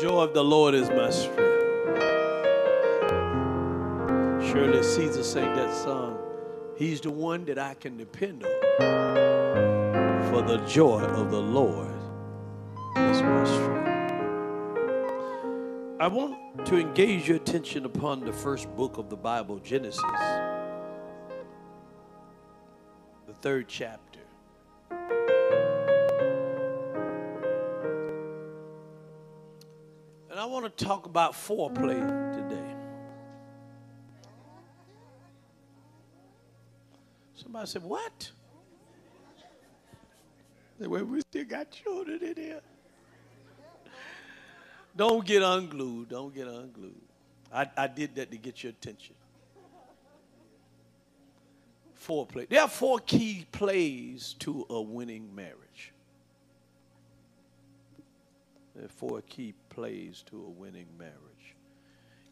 joy of the Lord is my strength. Surely Caesar sang that song. He's the one that I can depend on. For the joy of the Lord is my strength. I want to engage your attention upon the first book of the Bible, Genesis, the third chapter. Talk about foreplay today. Somebody said, What? Well, we still got children in here. Don't get unglued. Don't get unglued. I, I did that to get your attention. Foreplay. There are four key plays to a winning marriage. There are four key plays to a winning marriage.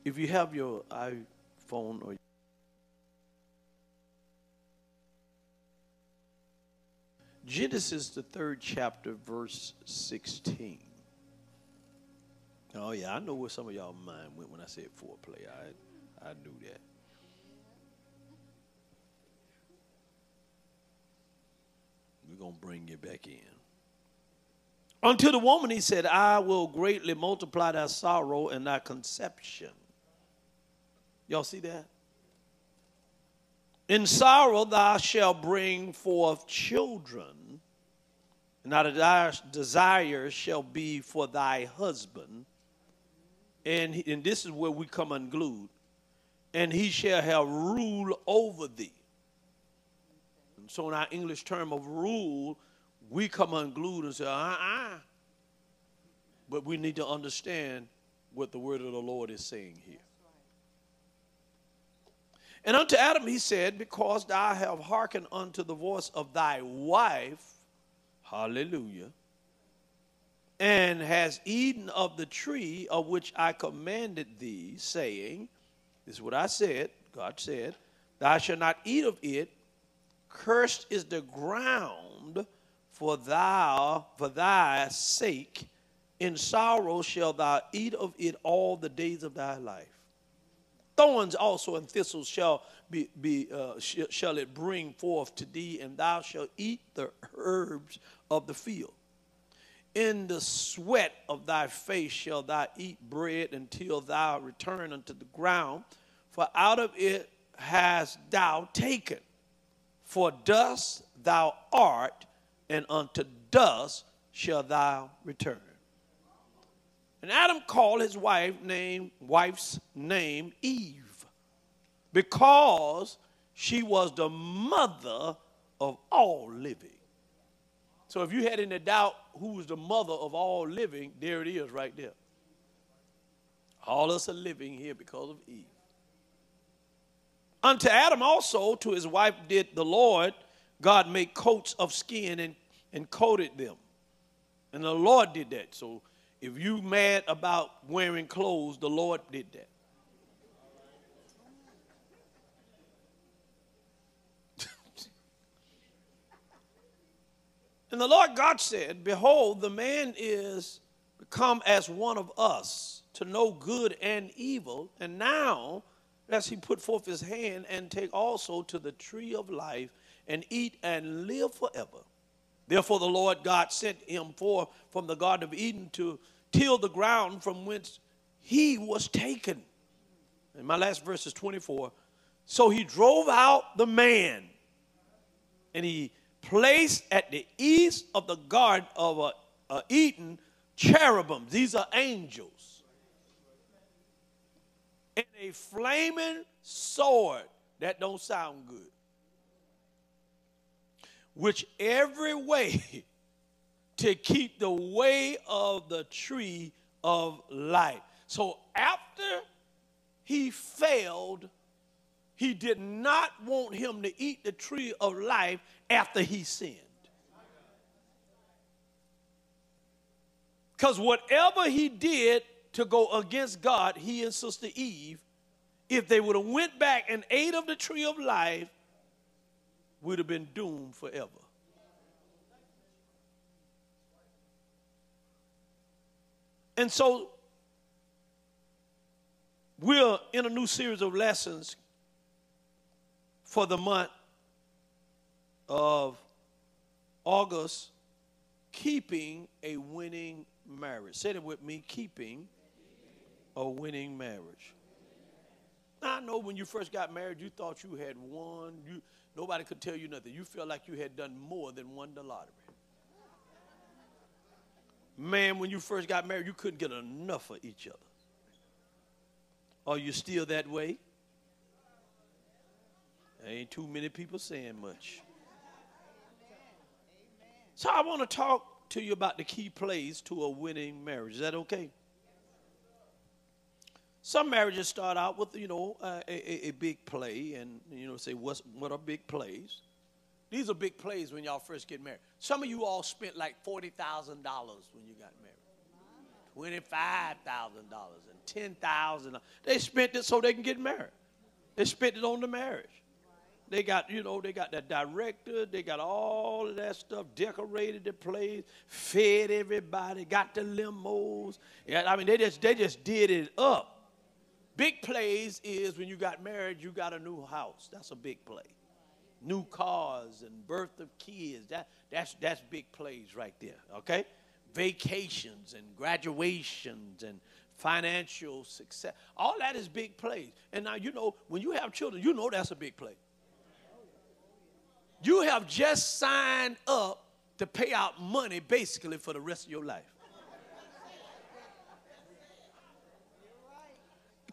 If you have your iPhone or Genesis, the third chapter, verse 16. Oh, yeah, I know where some of y'all mind went when I said foreplay. I, I knew that. We're going to bring you back in. Unto the woman, he said, I will greatly multiply thy sorrow and thy conception. Y'all see that? In sorrow thou shalt bring forth children, and thy desire shall be for thy husband. And, and this is where we come unglued. And he shall have rule over thee. And so, in our English term of rule, we come unglued and say, uh uh. But we need to understand what the word of the Lord is saying here. And unto Adam he said, Because thou have hearkened unto the voice of thy wife, hallelujah, and has eaten of the tree of which I commanded thee, saying, This is what I said, God said, Thou shalt not eat of it, cursed is the ground for thou, for thy sake, in sorrow shalt thou eat of it all the days of thy life. Thorns also and thistles shall be, be uh, sh- shall it bring forth to thee, and thou shalt eat the herbs of the field. In the sweat of thy face shall thou eat bread until thou return unto the ground, for out of it hast thou taken. For dust thou art, and unto dust shall thou return. And Adam called his wife name, wife's name Eve, because she was the mother of all living. So if you had any doubt who was the mother of all living, there it is right there. All us are living here because of Eve. Unto Adam also, to his wife, did the Lord God made coats of skin and, and coated them. And the Lord did that. So if you mad about wearing clothes, the Lord did that. and the Lord God said, Behold, the man is become as one of us to know good and evil. And now, as he put forth his hand and take also to the tree of life and eat and live forever. Therefore, the Lord God sent him forth from the Garden of Eden to till the ground from whence he was taken. And my last verse is 24. So he drove out the man, and he placed at the east of the garden of uh, uh, Eden cherubim. These are angels. And a flaming sword. That don't sound good which every way to keep the way of the tree of life. So after he failed, he did not want him to eat the tree of life after he sinned. Because whatever he did to go against God, he and Sister Eve, if they would have went back and ate of the tree of life, would have been doomed forever. And so we're in a new series of lessons for the month of August, keeping a winning marriage. Say it with me keeping a winning marriage. Now, I know when you first got married, you thought you had won. You, nobody could tell you nothing. You felt like you had done more than won the lottery. Man, when you first got married, you couldn't get enough of each other. Are you still that way? Ain't too many people saying much. So I want to talk to you about the key plays to a winning marriage. Is that okay? Some marriages start out with, you know, uh, a, a, big play and, you know, say, what's, what are big plays? These are big plays when y'all first get married. Some of you all spent like $40,000 when you got married. $25,000 and 10000 They spent it so they can get married. They spent it on the marriage. They got, you know, they got the director, they got all of that stuff, decorated the place, fed everybody, got the limos. Yeah, I mean, they just they just did it up. Big plays is when you got married, you got a new house. That's a big play. New cars and birth of kids. That that's that's big plays right there. Okay? vacations and graduations and financial success. All that is big plays. And now, you know, when you have children, you know that's a big play. You have just signed up to pay out money basically for the rest of your life.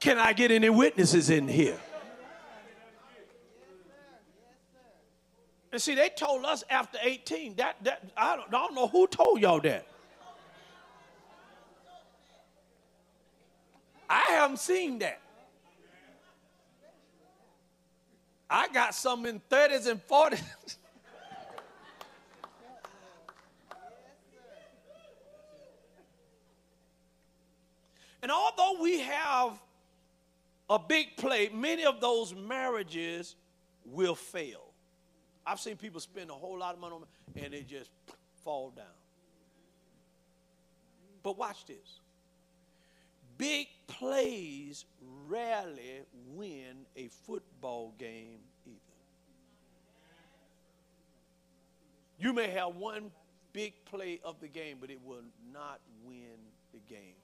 Can I get any witnesses in here? And see, they told us after 18 that, that I, don't, I don't know who told y'all that. I haven't seen that. I got some in 30s and 40s. and although we have a big play, many of those marriages will fail. I've seen people spend a whole lot of money on it and they just fall down. But watch this big plays rarely win a football game either. You may have one big play of the game, but it will not win the game.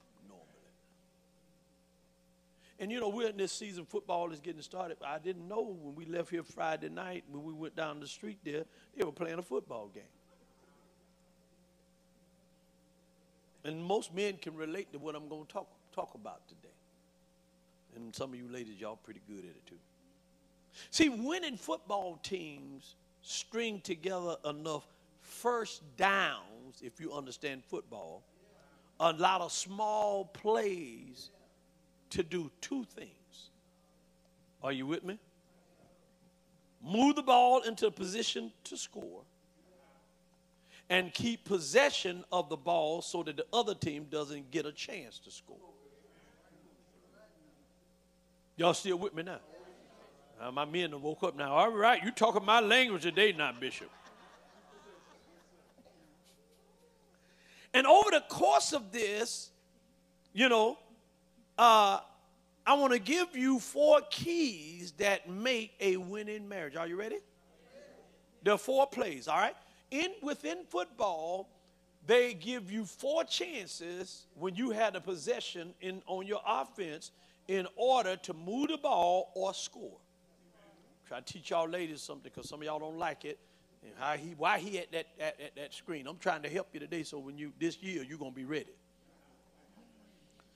And you know, we're in this season, football is getting started. I didn't know when we left here Friday night, when we went down the street there, they were playing a football game. And most men can relate to what I'm going to talk talk about today. And some of you ladies, y'all pretty good at it too. See, winning football teams string together enough first downs, if you understand football, a lot of small plays to do two things. Are you with me? Move the ball into a position to score and keep possession of the ball so that the other team doesn't get a chance to score. Y'all still with me now? Uh, my men woke up now. All right, you talking my language today now, Bishop. And over the course of this, you know, uh, I want to give you four keys that make a winning marriage. Are you ready? There are four plays, all right? In within football, they give you four chances when you had a possession in on your offense in order to move the ball or score. Try to teach y'all ladies something because some of y'all don't like it. And how he, why he at that, at, at that screen. I'm trying to help you today so when you this year you're gonna be ready.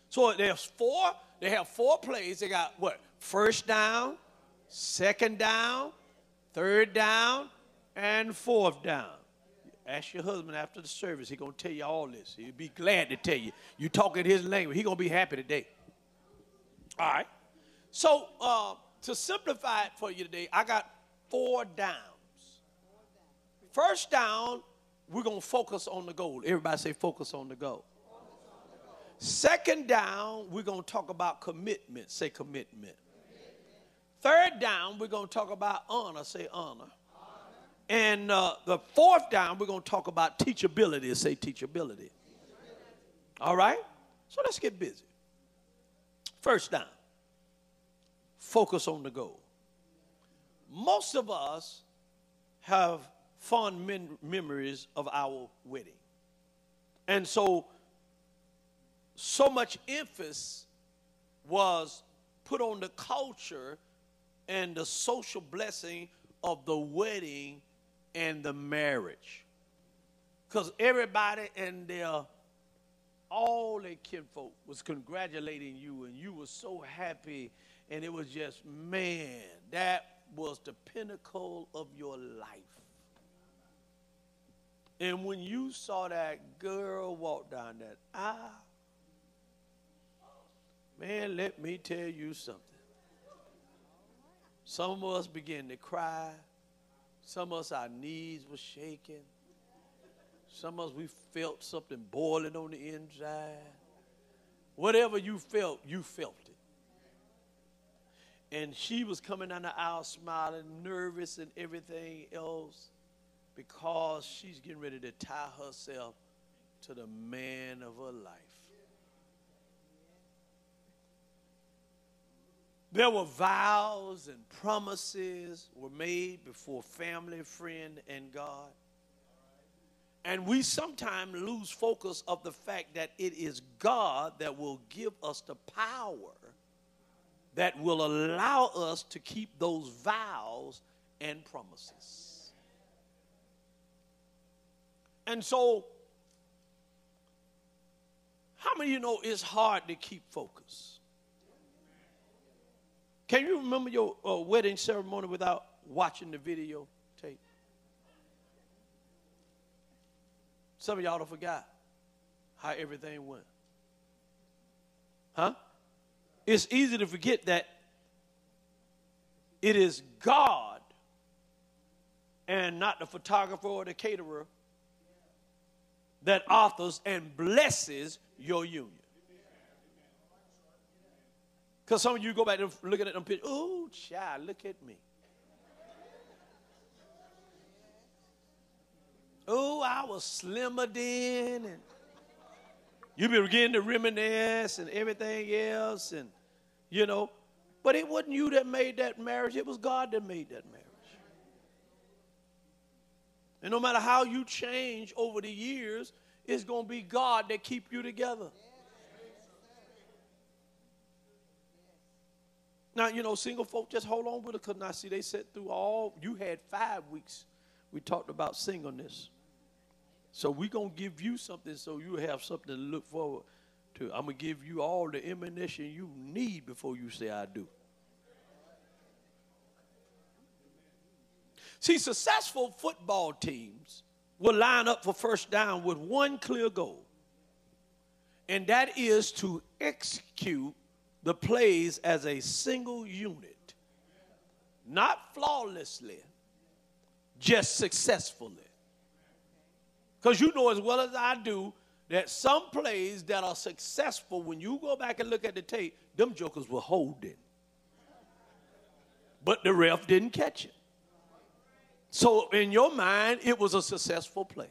So there's four, they have four plays. They got what? First down, second down, third down, and fourth down. Ask your husband after the service. He's gonna tell you all this. He'll be glad to tell you. You talking his language. He's gonna be happy today. All right. So uh, to simplify it for you today, I got four downs. First down, we're to focus on the goal. Everybody say focus on the goal. Second down, we're going to talk about commitment. Say commitment. Third down, we're going to talk about honor. Say honor. And uh, the fourth down, we're going to talk about teachability. Say teachability. All right? So let's get busy. First down. focus on the goal. Most of us have fond memories of our wedding. And so, so much emphasis was put on the culture and the social blessing of the wedding and the marriage. Because everybody and their all their kinfolk was congratulating you, and you were so happy, and it was just, man, that was the pinnacle of your life. And when you saw that girl walk down that aisle, man, let me tell you something. Some of us began to cry. Some of us, our knees were shaking. Some of us, we felt something boiling on the inside. Whatever you felt, you felt it. And she was coming down the aisle smiling, nervous, and everything else because she's getting ready to tie herself to the man of her life. There were vows and promises were made before family, friend, and God. And we sometimes lose focus of the fact that it is God that will give us the power that will allow us to keep those vows and promises. And so, how many of you know it's hard to keep focus? Can you remember your uh, wedding ceremony without watching the video tape? Some of y'all have forgot how everything went. Huh? It's easy to forget that it is God and not the photographer or the caterer that authors and blesses your union. Because some of you go back and looking at them pictures. Oh, child, look at me. Oh, I was slimmer then, and you begin to reminisce and everything else, and you know. But it wasn't you that made that marriage; it was God that made that marriage. And no matter how you change over the years, it's going to be God that keep you together. Now, you know, single folk just hold on with it because now, see, they said through all, you had five weeks. We talked about singleness. So we're going to give you something so you have something to look forward to. I'm going to give you all the ammunition you need before you say, I do. See, successful football teams will line up for first down with one clear goal, and that is to execute the plays as a single unit, not flawlessly, just successfully. Because you know as well as I do that some plays that are successful, when you go back and look at the tape, them jokers were holding. But the ref didn't catch it. So in your mind, it was a successful play.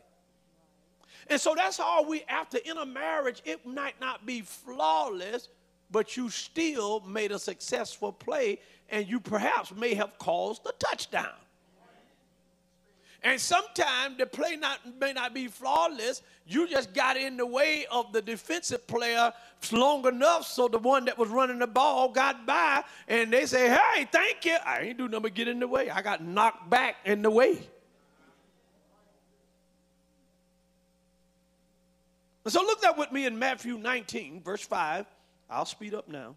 And so that's all we after in a marriage, it might not be flawless, but you still made a successful play and you perhaps may have caused the touchdown. And sometimes the play not, may not be flawless. You just got in the way of the defensive player long enough so the one that was running the ball got by and they say, hey, thank you. I ain't do nothing but get in the way. I got knocked back in the way. So look that with me in Matthew 19, verse 5. I'll speed up now.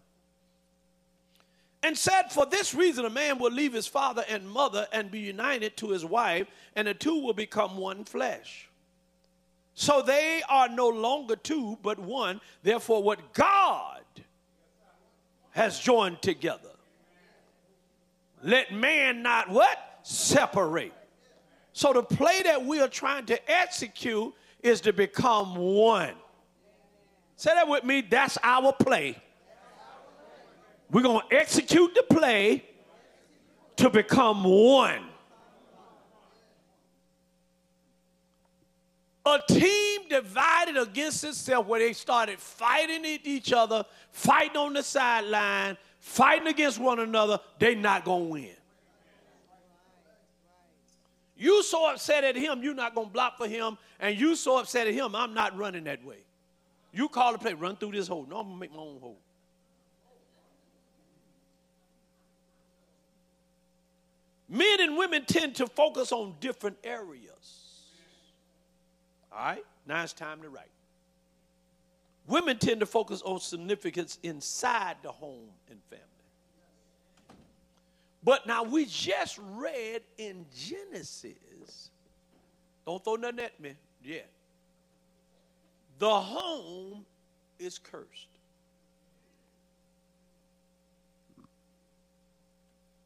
And said, For this reason, a man will leave his father and mother and be united to his wife, and the two will become one flesh. So they are no longer two, but one. Therefore, what God has joined together, let man not what? Separate. So the play that we are trying to execute is to become one. Say that with me. That's our play. We're going to execute the play to become one. A team divided against itself where they started fighting each other, fighting on the sideline, fighting against one another, they not going to win. You so upset at him, you're not going to block for him, and you so upset at him, I'm not running that way. You call the play, run through this hole. No, I'm to make my own hole. Men and women tend to focus on different areas. All right, now it's time to write. Women tend to focus on significance inside the home and family. But now we just read in Genesis, don't throw nothing at me yet. The home is cursed.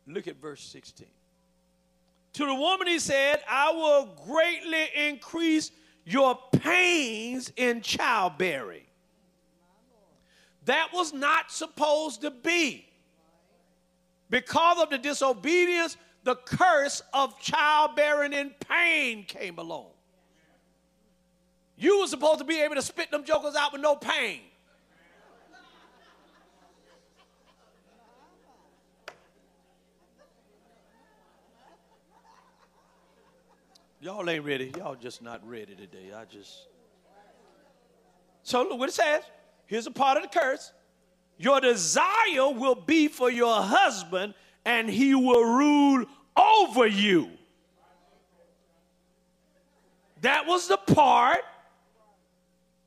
Look at verse 16. To the woman he said, I will greatly increase your pains in childbearing. That was not supposed to be. Because of the disobedience, the curse of childbearing and pain came along. You were supposed to be able to spit them jokers out with no pain. Y'all ain't ready. Y'all just not ready today. I just. So look what it says. Here's a part of the curse. Your desire will be for your husband, and he will rule over you. That was the part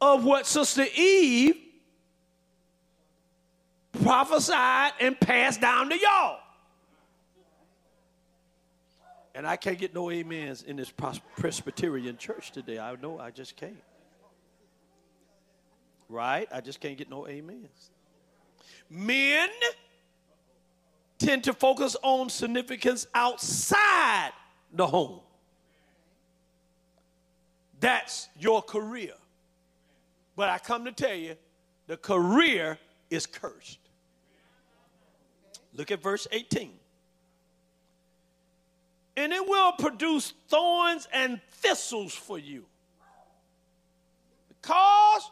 of what Sister Eve prophesied and passed down to y'all. And I can't get no amens in this Presbyterian church today. I know I just can't. Right? I just can't get no amens. Men tend to focus on significance outside the home. That's your career. But I come to tell you, the career is cursed. Look at verse 18. And it will produce thorns and thistles for you. Because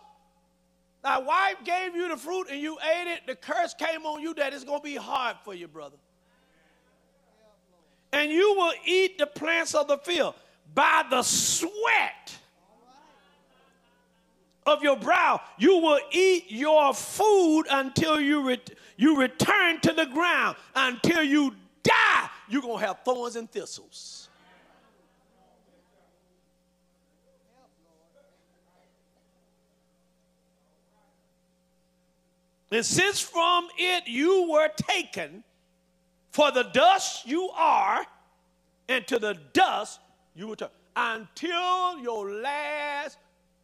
Thy wife gave you the fruit and you ate it. The curse came on you that it's going to be hard for you, brother. And you will eat the plants of the field by the sweat of your brow. You will eat your food until you, re- you return to the ground. Until you die, you're going to have thorns and thistles. And since from it you were taken, for the dust you are, and to the dust you will turn, until your last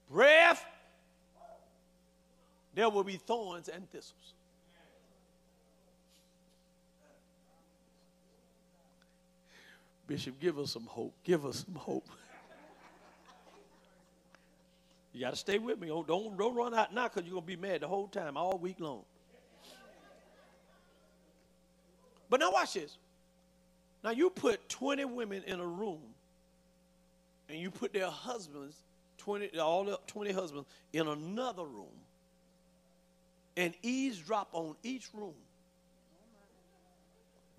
breath, there will be thorns and thistles. Bishop, give us some hope. Give us some hope. You got to stay with me. Don't, don't, run out now because you're going to be mad the whole time, all week long. But now watch this. Now you put 20 women in a room and you put their husbands, 20, all the 20 husbands, in another room and eavesdrop on each room.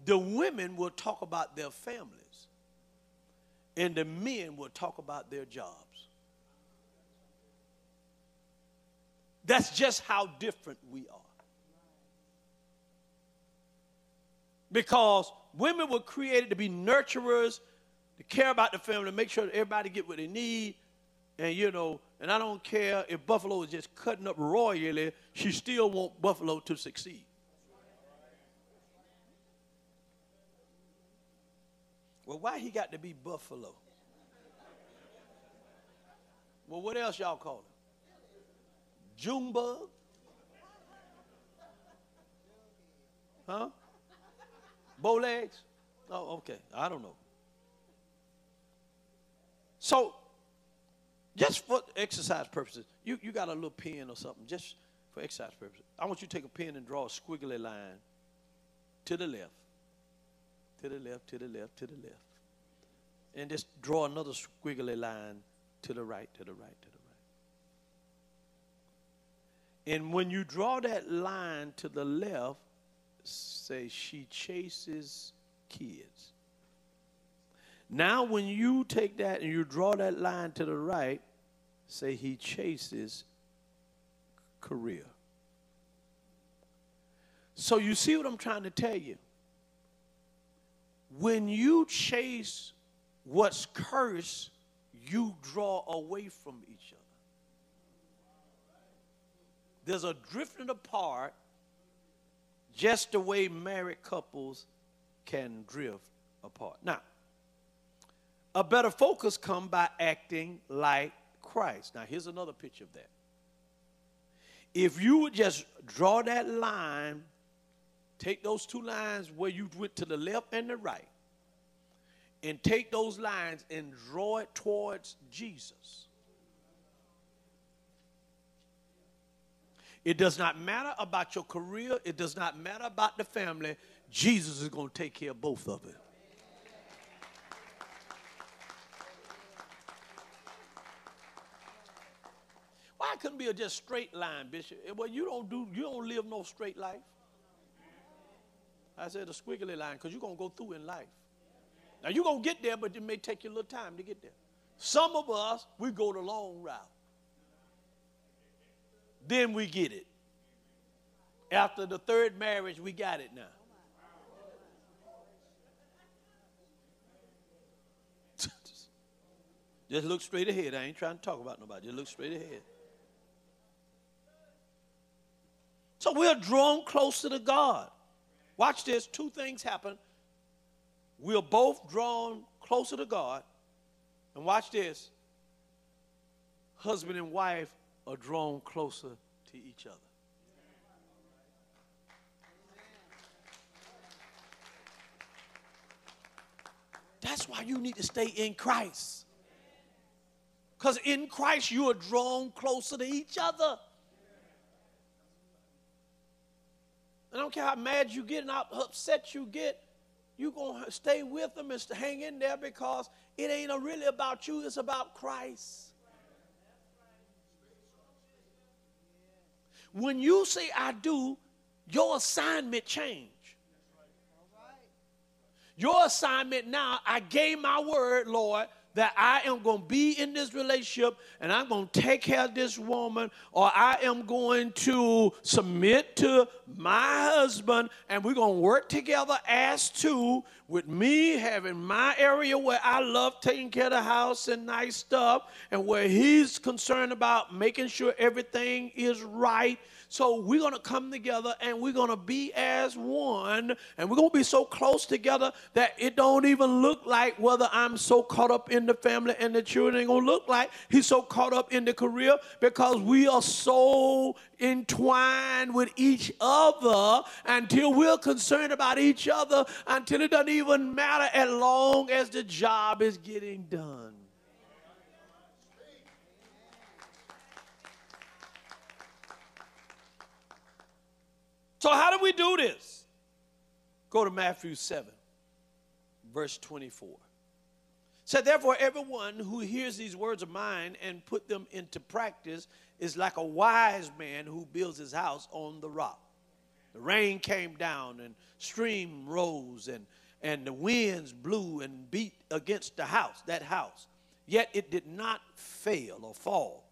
The women will talk about their families and the men will talk about their jobs. That's just how different we are. Because women were created to be nurturers, to care about the family, to make sure that everybody get what they need. And you know, and I don't care if Buffalo is just cutting up royally, she still want Buffalo to succeed. Well, why he got to be Buffalo? Well, what else y'all call him? Junebug? Huh? Bow legs? Oh, okay. I don't know. So, just for exercise purposes, you, you got a little pen or something, just for exercise purposes. I want you to take a pen and draw a squiggly line to the left, to the left, to the left, to the left. And just draw another squiggly line to the right, to the right, to the right. And when you draw that line to the left, say she chases kids. Now, when you take that and you draw that line to the right, say he chases career. So, you see what I'm trying to tell you? When you chase what's cursed, you draw away from each other. There's a drifting apart just the way married couples can drift apart. Now, a better focus come by acting like Christ. Now, here's another picture of that. If you would just draw that line, take those two lines where you went to the left and the right, and take those lines and draw it towards Jesus. It does not matter about your career, it does not matter about the family. Jesus is going to take care of both of it. Why couldn't be a just straight line, Bishop? Eh, well, you don't do you don't live no straight life. I said a squiggly line because you're gonna go through in life. Now you're gonna get there, but it may take you a little time to get there. Some of us, we go the long route. Then we get it. After the third marriage, we got it now. Just look straight ahead. I ain't trying to talk about nobody. Just look straight ahead. So we're drawn closer to God. Watch this. Two things happen. We're both drawn closer to God. And watch this. Husband and wife are drawn closer to each other. That's why you need to stay in Christ. Because in Christ, you are drawn closer to each other. I don't care how mad you get and how upset you get, you're going to stay with them and hang in there because it ain't really about you, it's about Christ. When you say I do, your assignment change. Your assignment now, I gave my word, Lord, that I am going to be in this relationship and I'm going to take care of this woman, or I am going to submit to my husband and we're going to work together as two with me having my area where I love taking care of the house and nice stuff, and where he's concerned about making sure everything is right so we're going to come together and we're going to be as one and we're going to be so close together that it don't even look like whether I'm so caught up in the family and the children ain't going to look like he's so caught up in the career because we are so entwined with each other until we're concerned about each other until it doesn't even matter as long as the job is getting done. So, how do we do this? Go to Matthew 7, verse 24. Said, therefore, everyone who hears these words of mine and put them into practice is like a wise man who builds his house on the rock. The rain came down and stream rose and, and the winds blew and beat against the house, that house. Yet it did not fail or fall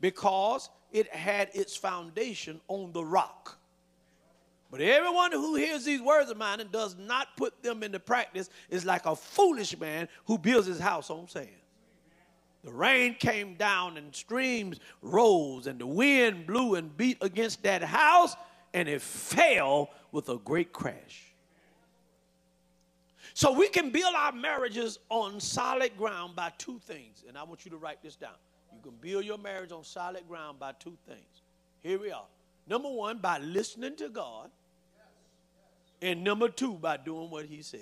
because it had its foundation on the rock. But everyone who hears these words of mine and does not put them into practice is like a foolish man who builds his house on sand. The rain came down and streams rose, and the wind blew and beat against that house, and it fell with a great crash. So we can build our marriages on solid ground by two things, and I want you to write this down. You can build your marriage on solid ground by two things. Here we are. Number one, by listening to God. And number two, by doing what he says.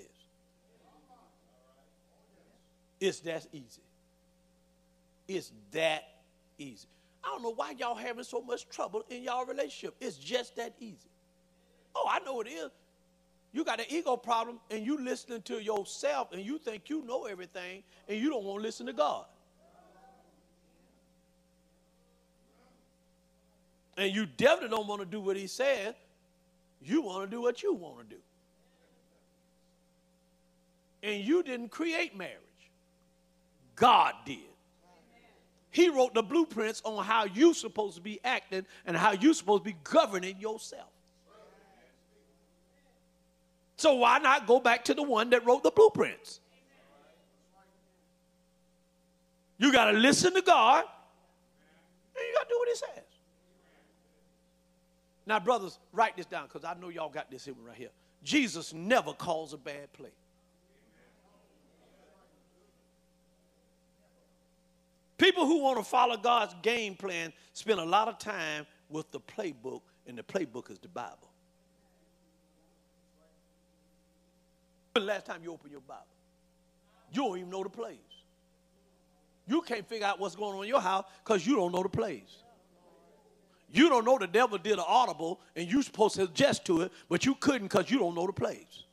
It's that easy. It's that easy. I don't know why y'all having so much trouble in y'all relationship. It's just that easy. Oh, I know it is. You got an ego problem and you listening to yourself and you think you know everything and you don't want to listen to God. And you definitely don't want to do what he said. You want to do what you want to do. And you didn't create marriage, God did. He wrote the blueprints on how you're supposed to be acting and how you're supposed to be governing yourself. So why not go back to the one that wrote the blueprints? You got to listen to God and you got to do what He says. Now, brothers, write this down because I know y'all got this right here. Jesus never calls a bad play. People who want to follow God's game plan spend a lot of time with the playbook, and the playbook is the Bible. When the last time you opened your Bible? You don't even know the plays. You can't figure out what's going on in your house because you don't know the plays. You don't know the devil did an audible and you're supposed to suggest to it, but you couldn't because you don't know the plays.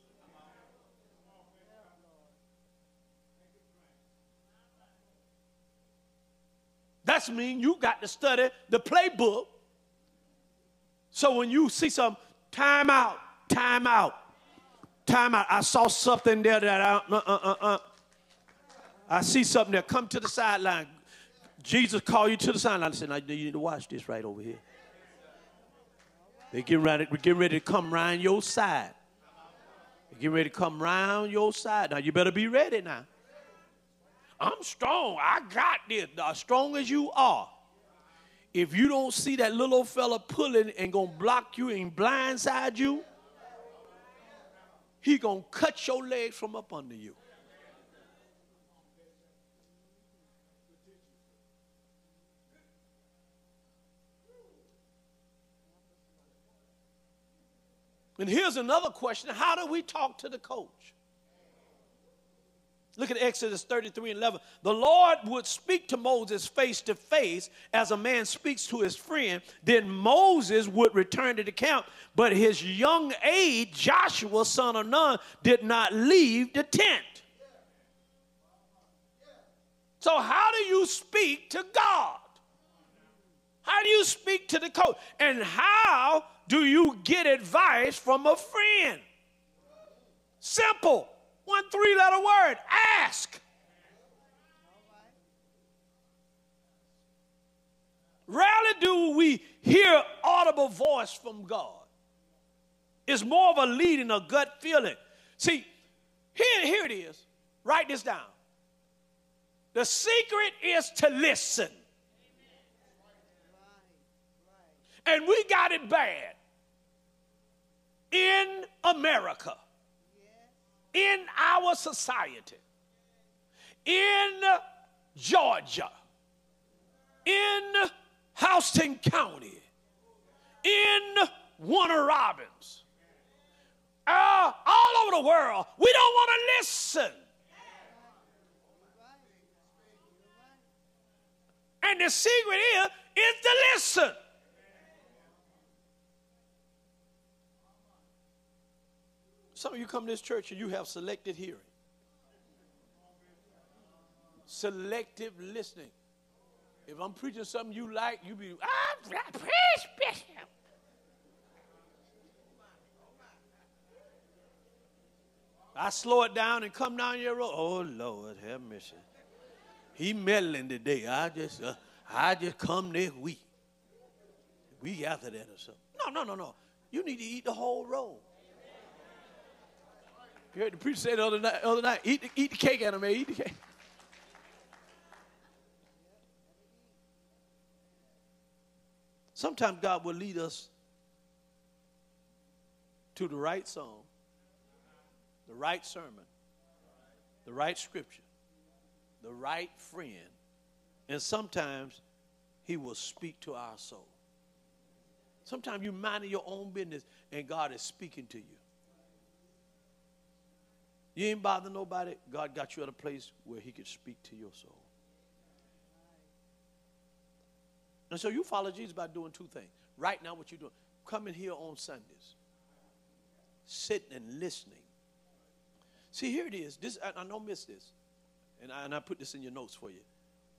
That's mean you got to study the playbook. So when you see some time out, time out, time out, I saw something there that I, uh, uh, uh, uh. I see something there. Come to the sideline. Jesus called you to the sideline. I said, now you need to watch this right over here. They getting ready, getting ready to come round your side. They getting ready to come round your side. Now you better be ready now. I'm strong. I got this. As strong as you are. If you don't see that little fella pulling and gonna block you and blindside you, he gonna cut your legs from up under you. And here's another question How do we talk to the coach? Look at Exodus 33 and 11. The Lord would speak to Moses face to face as a man speaks to his friend. Then Moses would return to the camp, but his young aide, Joshua, son of Nun, did not leave the tent. So, how do you speak to God? How do you speak to the coach? And how do you get advice from a friend? Simple. One three letter word ask. Rarely do we hear audible voice from God. It's more of a leading, a gut feeling. See, here, here it is. Write this down. The secret is to listen. And we got it bad in America, in our society, in Georgia, in Houston County, in Warner Robins, uh, all over the world. We don't want to listen. And the secret is, is to listen. Some of you come to this church and you have selected hearing, selective listening. If I'm preaching something you like, you be, ah, praise Bishop. I slow it down and come down your road. Oh Lord, have mercy. He meddling today. I just, uh, I just come next week. Week after that or something. No, no, no, no. You need to eat the whole roll. You heard the preacher say the other night, other night eat, the, eat the cake, Anna Mae, eat the cake. Sometimes God will lead us to the right song, the right sermon, the right scripture, the right friend, and sometimes He will speak to our soul. Sometimes you're minding your own business and God is speaking to you. You ain't bother nobody. God got you at a place where He could speak to your soul. And so you follow Jesus by doing two things. Right now, what you're doing, coming here on Sundays, sitting and listening. See, here it is. This I, I don't miss this, and I, and I put this in your notes for you.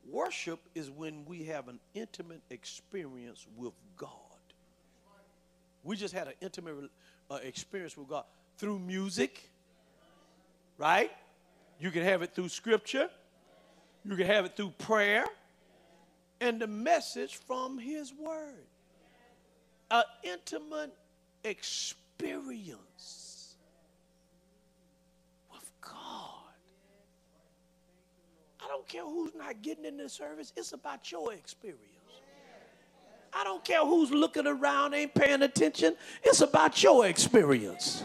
Worship is when we have an intimate experience with God. We just had an intimate uh, experience with God through music, right? You can have it through scripture, you can have it through prayer, and the message from His Word. An intimate experience with God. I don't care who's not getting in the service, it's about your experience. I don't care who's looking around, ain't paying attention. It's about your experience.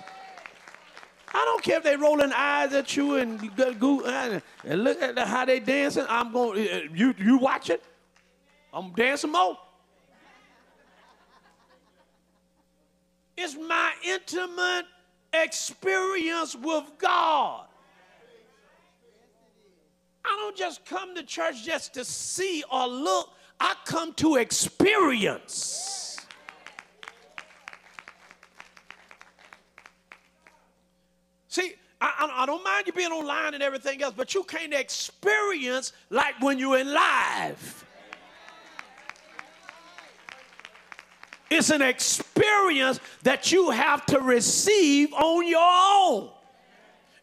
I don't care if they rolling eyes at you and go and look at how they dancing. I'm going. Uh, you you watch it. I'm dancing more. It's my intimate experience with God. I don't just come to church just to see or look. I come to experience. See, I, I, don't mind you being online and everything else, but you can't experience like when you're in live. It's an experience that you have to receive on your own.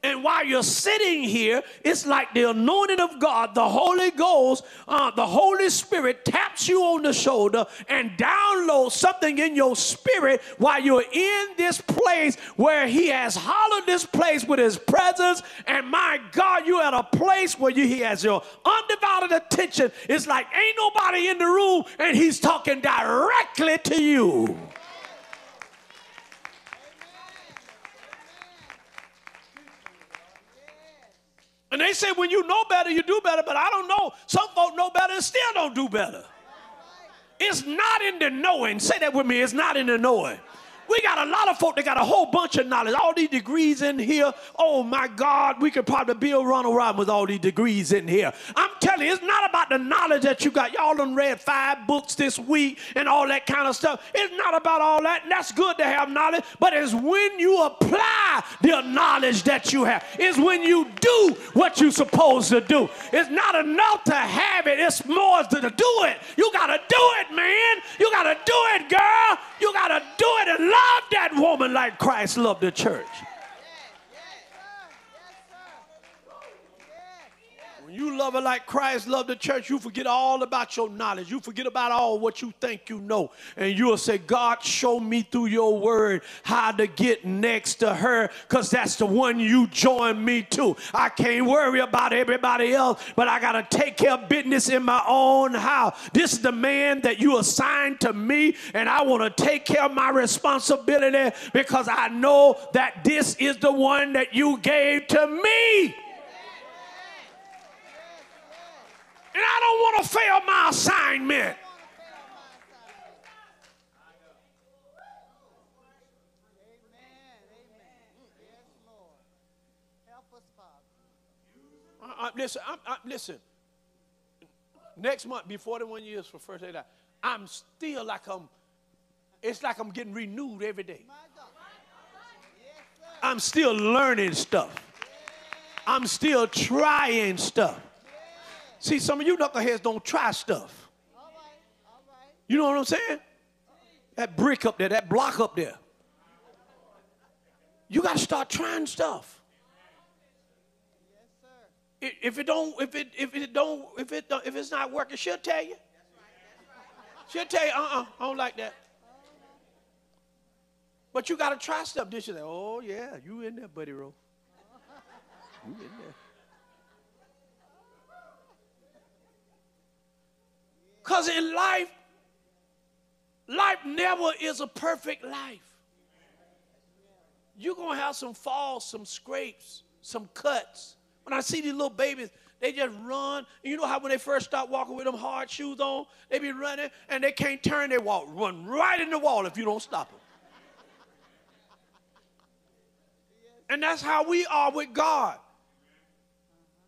And while you're sitting here, it's like the anointing of God, the Holy Ghost, uh, the Holy Spirit taps you on the shoulder and downloads something in your spirit while you're in this place where He has hollowed this place with His presence. And my God, you're at a place where you, He has your undivided attention. It's like ain't nobody in the room and He's talking directly to you. And they say when you know better, you do better, but I don't know. Some folk know better and still don't do better. It's not in the knowing. Say that with me. It's not in the knowing. We got a lot of folk that got a whole bunch of knowledge, all these degrees in here. Oh my God, we could probably build Ronald Reagan with all these degrees in here. I'm telling you, it's not about the knowledge that you got. Y'all done read five books this week and all that kind of stuff. It's not about all that. That's good to have knowledge, but it's when you apply the knowledge that you have. It's when you do what you're supposed to do. It's not enough to have it, it's more than to do it. You got to do it, man. You got to do it, girl. You got to do it and love that woman like Christ loved the church. You love her like Christ loved the church, you forget all about your knowledge. You forget about all what you think you know. And you'll say, God, show me through your word how to get next to her because that's the one you join me to. I can't worry about everybody else, but I got to take care of business in my own house. This is the man that you assigned to me, and I want to take care of my responsibility because I know that this is the one that you gave to me. And I don't want to fail my assignment. Listen, listen. Next month, be 41 years for first aid. I'm still like I'm. It's like I'm getting renewed every day. I'm still learning stuff. I'm still trying stuff. See, some of you knuckleheads don't try stuff. You know what I'm saying? That brick up there, that block up there. You got to start trying stuff. If it don't, if it, if it don't, if it, don't, if it's not working, she'll tell you. She'll tell you, uh-uh, I don't like that. But you got to try stuff. Then she'll say, oh yeah, you in there, buddy, Rowe. You in there. Because in life, life never is a perfect life. You're going to have some falls, some scrapes, some cuts. When I see these little babies, they just run. You know how when they first start walking with them hard shoes on, they be running and they can't turn, they walk, run right in the wall if you don't stop them. And that's how we are with God.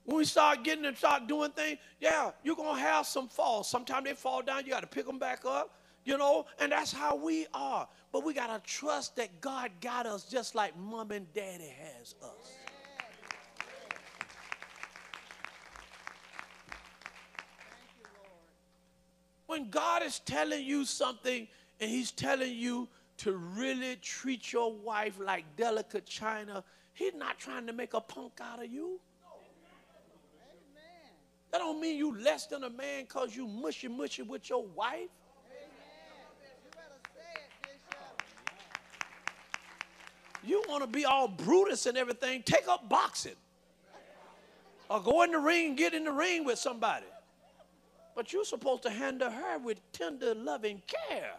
When we start getting and start doing things, yeah, you're going to have some falls. Sometimes they fall down, you got to pick them back up, you know, and that's how we are. But we got to trust that God got us just like mom and daddy has us. when God is telling you something and He's telling you to really treat your wife like delicate china, he's not trying to make a punk out of you. That don't mean you less than a man because you mushy mushy with your wife. You want to be all Brutus and everything, take up boxing. Or go in the ring, get in the ring with somebody. But you're supposed to handle her with tender, loving care.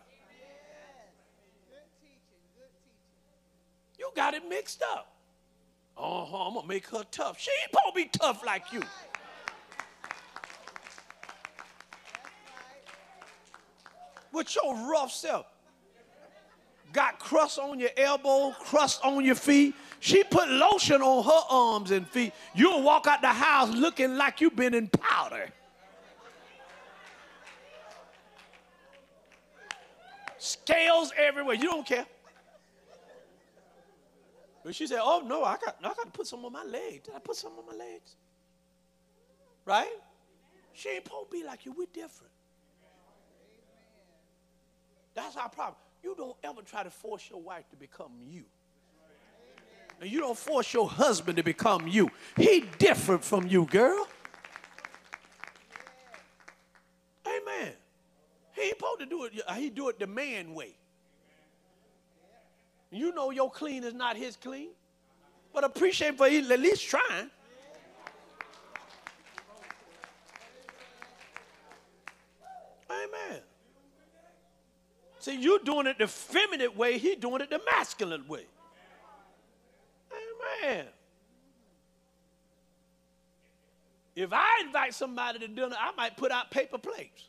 You got it mixed up. Uh-huh, I'm gonna make her tough. She ain't going to be tough like you. With your rough self. Got crust on your elbow, crust on your feet. She put lotion on her arms and feet. You'll walk out the house looking like you've been in powder. Scales everywhere. You don't care. But she said, Oh no, I got I got to put some on my legs. Did I put some on my legs? Right? She ain't supposed to be like you. We're different. That's our problem. You don't ever try to force your wife to become you. And you don't force your husband to become you. He different from you, girl. Amen. He ain't supposed to do it. Uh, he do it the man way. You know your clean is not his clean. But appreciate for at least trying. Amen. See, you doing it the feminine way, he doing it the masculine way. Amen. If I invite somebody to dinner, I might put out paper plates.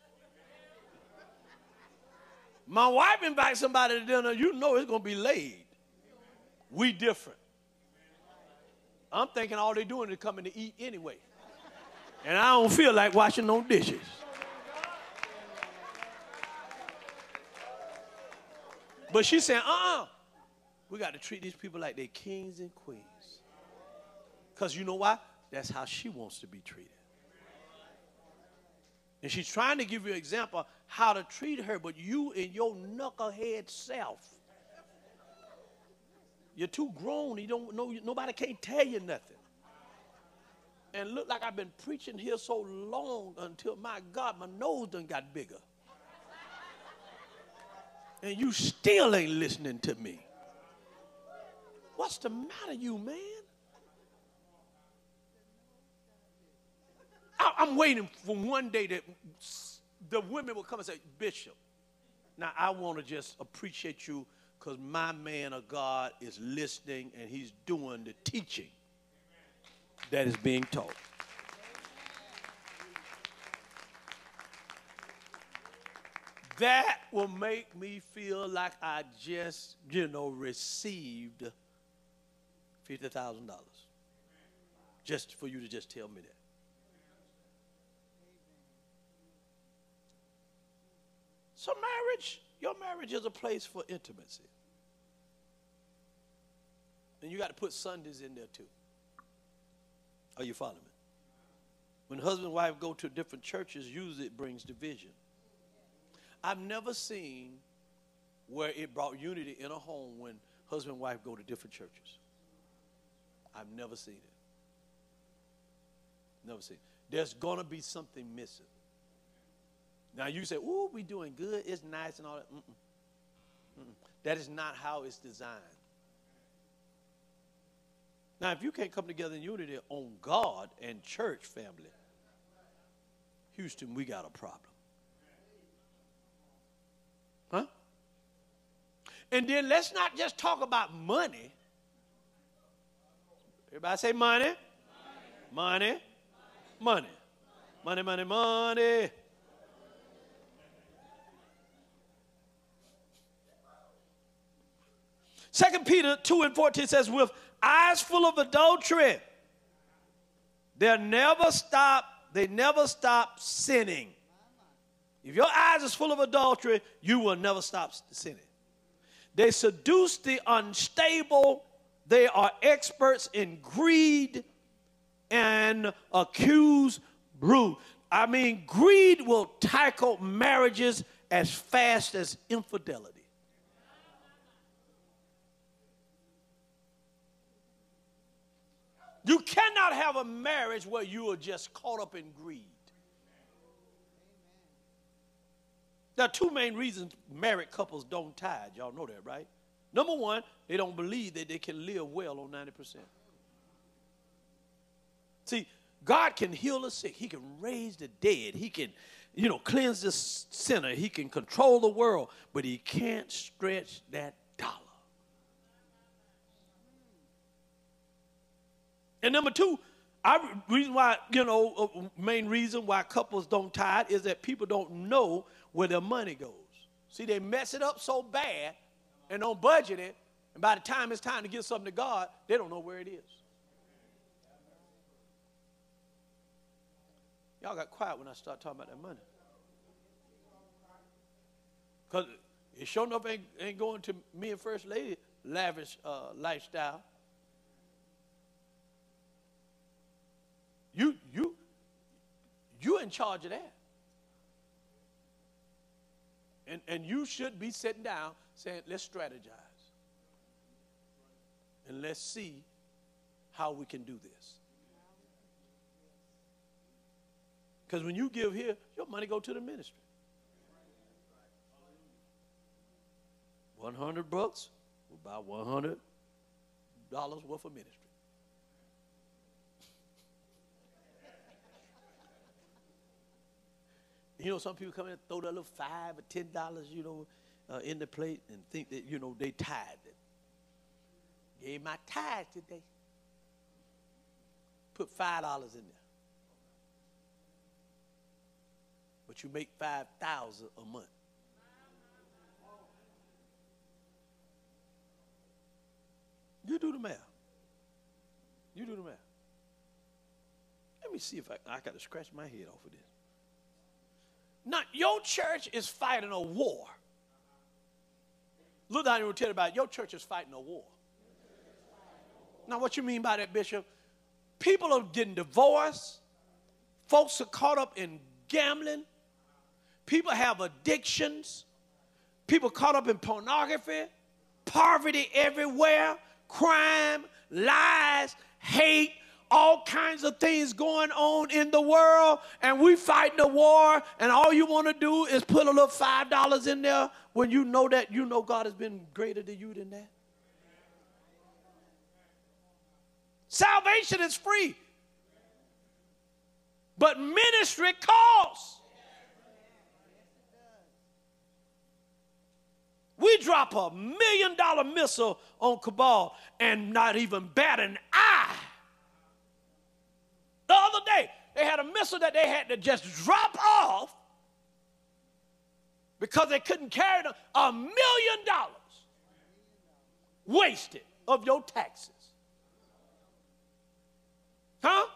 My wife invites somebody to dinner, you know it's going to be laid. We different. I'm thinking all they're doing is coming to eat anyway. And I don't feel like washing no dishes. But she's saying, uh uh we got to treat these people like they're kings and queens. Because you know why? That's how she wants to be treated. And she's trying to give you an example how to treat her, but you and your knucklehead self. You're too grown. You don't know. Nobody can't tell you nothing. And look like I've been preaching here so long until my God, my nose done got bigger. And you still ain't listening to me. What's the matter, you man? I, I'm waiting for one day that the women will come and say, Bishop, now I want to just appreciate you because my man of God is listening and he's doing the teaching that is being taught. That will make me feel like I just, you know, received $50,000. Just for you to just tell me that. So, marriage, your marriage is a place for intimacy. And you got to put Sundays in there too. Are you following me? When husband and wife go to different churches, usually it brings division. I've never seen where it brought unity in a home when husband and wife go to different churches. I've never seen it. Never seen. There's going to be something missing. Now you say, "Ooh, we doing good. It's nice and all that." Mm-mm. Mm-mm. That is not how it's designed. Now, if you can't come together in unity on God and church family, Houston, we got a problem. Huh? And then let's not just talk about money. Everybody say money. Money. Money. Money, money, money. Second Peter 2 and 14 says, with eyes full of adultery, they'll never stop, they never stop sinning. If your eyes is full of adultery, you will never stop sinning. They seduce the unstable. They are experts in greed and accuse brute. I mean, greed will tackle marriages as fast as infidelity. You cannot have a marriage where you are just caught up in greed. There are two main reasons married couples don't tithe. Y'all know that, right? Number one, they don't believe that they can live well on 90%. See, God can heal the sick. He can raise the dead. He can, you know, cleanse the sinner. He can control the world, but he can't stretch that dollar. And number two, I reason why, you know, uh, main reason why couples don't tithe is that people don't know where their money goes. See, they mess it up so bad and don't budget it, and by the time it's time to give something to God, they don't know where it is. Y'all got quiet when I start talking about that money. Because it sure enough ain't, ain't going to me and First Lady lavish uh, lifestyle. You, you, you in charge of that. And, and you should be sitting down saying, let's strategize. And let's see how we can do this. Because when you give here, your money go to the ministry. 100 bucks, about 100 dollars worth of ministry. You know, some people come in and throw that little five or ten dollars, you know, uh, in the plate and think that, you know, they tithed it. Gave my tithe today. Put five dollars in there. But you make five thousand a month. You do the math. You do the math. Let me see if I, I got to scratch my head off of this. Now, your church is fighting a war. Look down and tell about it. Your church is fighting a war. Now, what you mean by that, Bishop? People are getting divorced. Folks are caught up in gambling. People have addictions. People caught up in pornography, poverty everywhere, crime, lies, hate, all kinds of things going on in the world, and we fighting a war, and all you want to do is put a little five dollars in there when you know that you know God has been greater to you than that. Salvation is free, but ministry costs. We drop a million dollar missile on Kabul and not even bat an eye the other day, they had a missile that they had to just drop off because they couldn't carry them. A million dollars wasted of your taxes. Huh?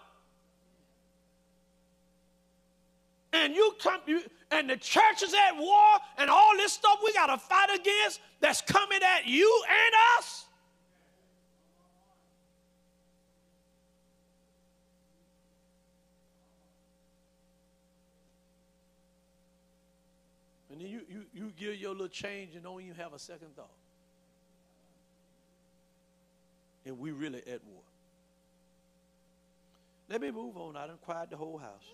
And you come, you, and the church is at war, and all this stuff we got to fight against that's coming at you and us. And then you, you, you give your little change and don't even have a second thought. And we really at war. Let me move on. I done quiet the whole house.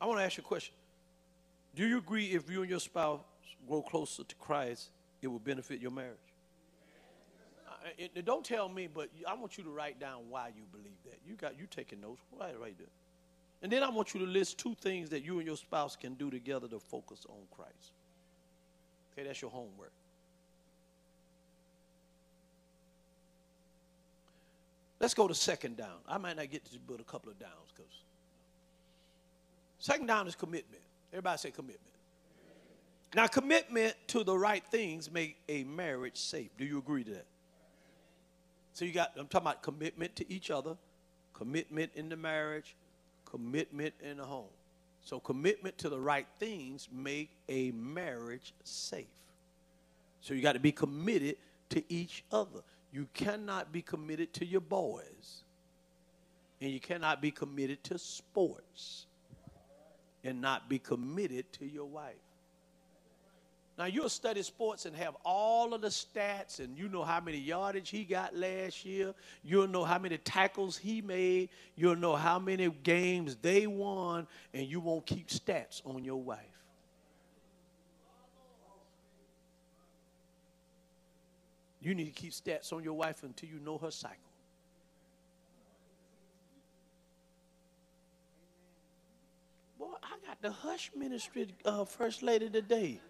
I want to ask you a question. Do you agree if you and your spouse grow closer to Christ, it will benefit your marriage? Uh, it, it, don't tell me, but I want you to write down why you believe that. You got you taking notes. Write it right there. And then I want you to list two things that you and your spouse can do together to focus on Christ. Okay, that's your homework. Let's go to second down. I might not get to but a couple of downs because second down is commitment. Everybody say commitment. Now, commitment to the right things make a marriage safe. Do you agree to that? So you got I'm talking about commitment to each other, commitment in the marriage, commitment in the home. So commitment to the right things make a marriage safe. So you got to be committed to each other. You cannot be committed to your boys. And you cannot be committed to sports and not be committed to your wife. Now you'll study sports and have all of the stats, and you know how many yardage he got last year. You'll know how many tackles he made. You'll know how many games they won, and you won't keep stats on your wife. You need to keep stats on your wife until you know her cycle. Boy, I got the hush ministry uh, first lady today.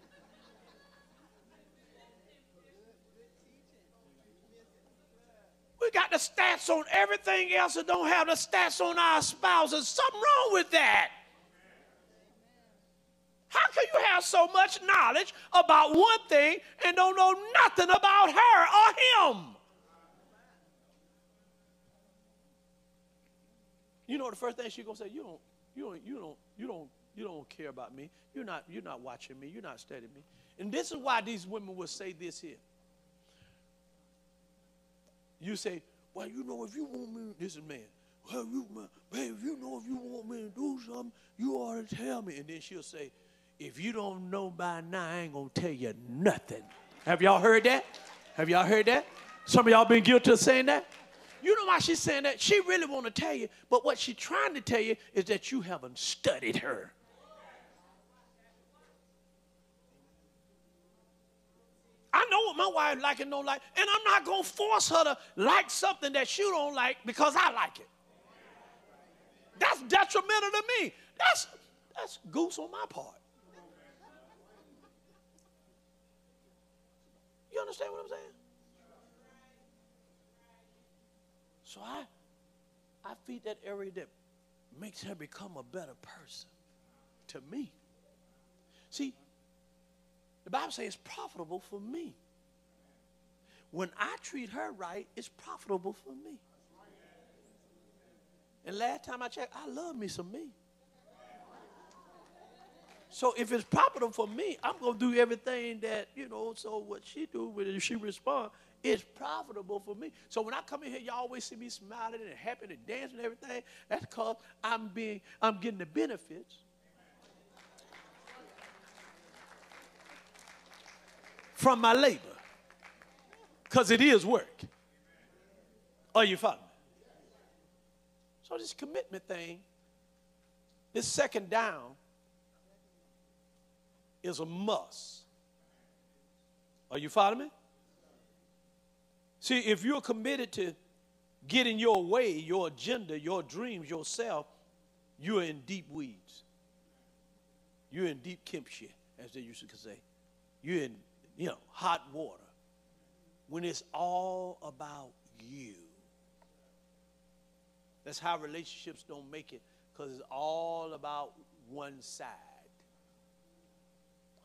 We got the stats on everything else and don't have the stats on our spouses. Something wrong with that. How can you have so much knowledge about one thing and don't know nothing about her or him? You know the first thing she's gonna say, you don't, you don't, you don't, you don't, you don't care about me. You're not, you're not watching me, you're not studying me. And this is why these women will say this here. You say, well, you know, if you want me, this is man. Well, you, babe, you know, if you want me to do something, you ought to tell me. And then she'll say, if you don't know by now, I ain't gonna tell you nothing. Have y'all heard that? Have y'all heard that? Some of y'all been guilty of saying that? You know why she's saying that? She really want to tell you, but what she's trying to tell you is that you haven't studied her. I know what my wife like and don't like, and I'm not gonna force her to like something that she don't like because I like it. That's detrimental to me. That's that's goose on my part. You understand what I'm saying? So I I feed that area that makes her become a better person to me. See, the Bible says it's profitable for me. When I treat her right, it's profitable for me. And last time I checked, I love me some me. So if it's profitable for me, I'm gonna do everything that you know. So what she do when she respond, it's profitable for me. So when I come in here, y'all always see me smiling and happy and dancing and everything. That's because I'm being, I'm getting the benefits from my labor. Because it is work. Are you following? Me? So this commitment thing, this second down, is a must. Are you following me? See, if you're committed to getting your way, your agenda, your dreams, yourself, you're in deep weeds. You're in deep Kempshire, as they used to say. You're in you know, hot water when it's all about you. That's how relationships don't make it because it's all about one side.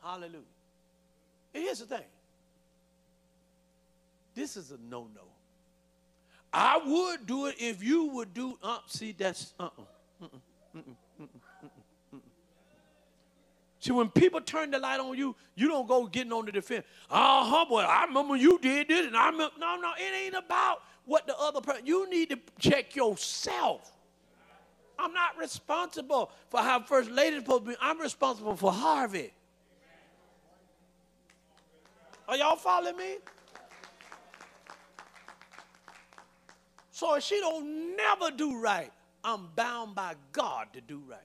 Hallelujah. And here's the thing this is a no no. I would do it if you would do. Uh, see, that's uh uh-uh. uh. See, when people turn the light on you, you don't go getting on the defense. Uh huh, boy, I remember you did this, and I remember. No, no, it ain't about what the other person. You need to check yourself. I'm not responsible for how First Lady supposed to be. I'm responsible for Harvey. Are y'all following me? So if she don't never do right, I'm bound by God to do right.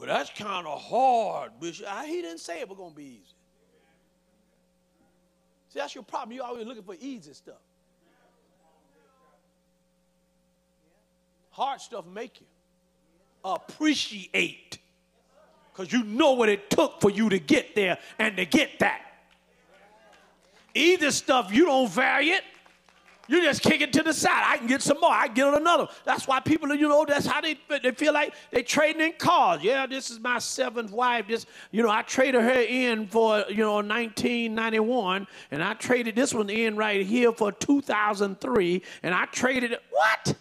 Well, that's kind of hard, Bishop. He didn't say it was going to be easy. See, that's your problem. You're always looking for easy stuff. Hard stuff make you appreciate because you know what it took for you to get there and to get that. Easy stuff, you don't value it. You just kick it to the side. I can get some more. I can get another. That's why people, you know, that's how they they feel like they trading in cars. Yeah, this is my seventh wife. This, you know, I traded her in for, you know, 1991, and I traded this one in right here for 2003, and I traded. What?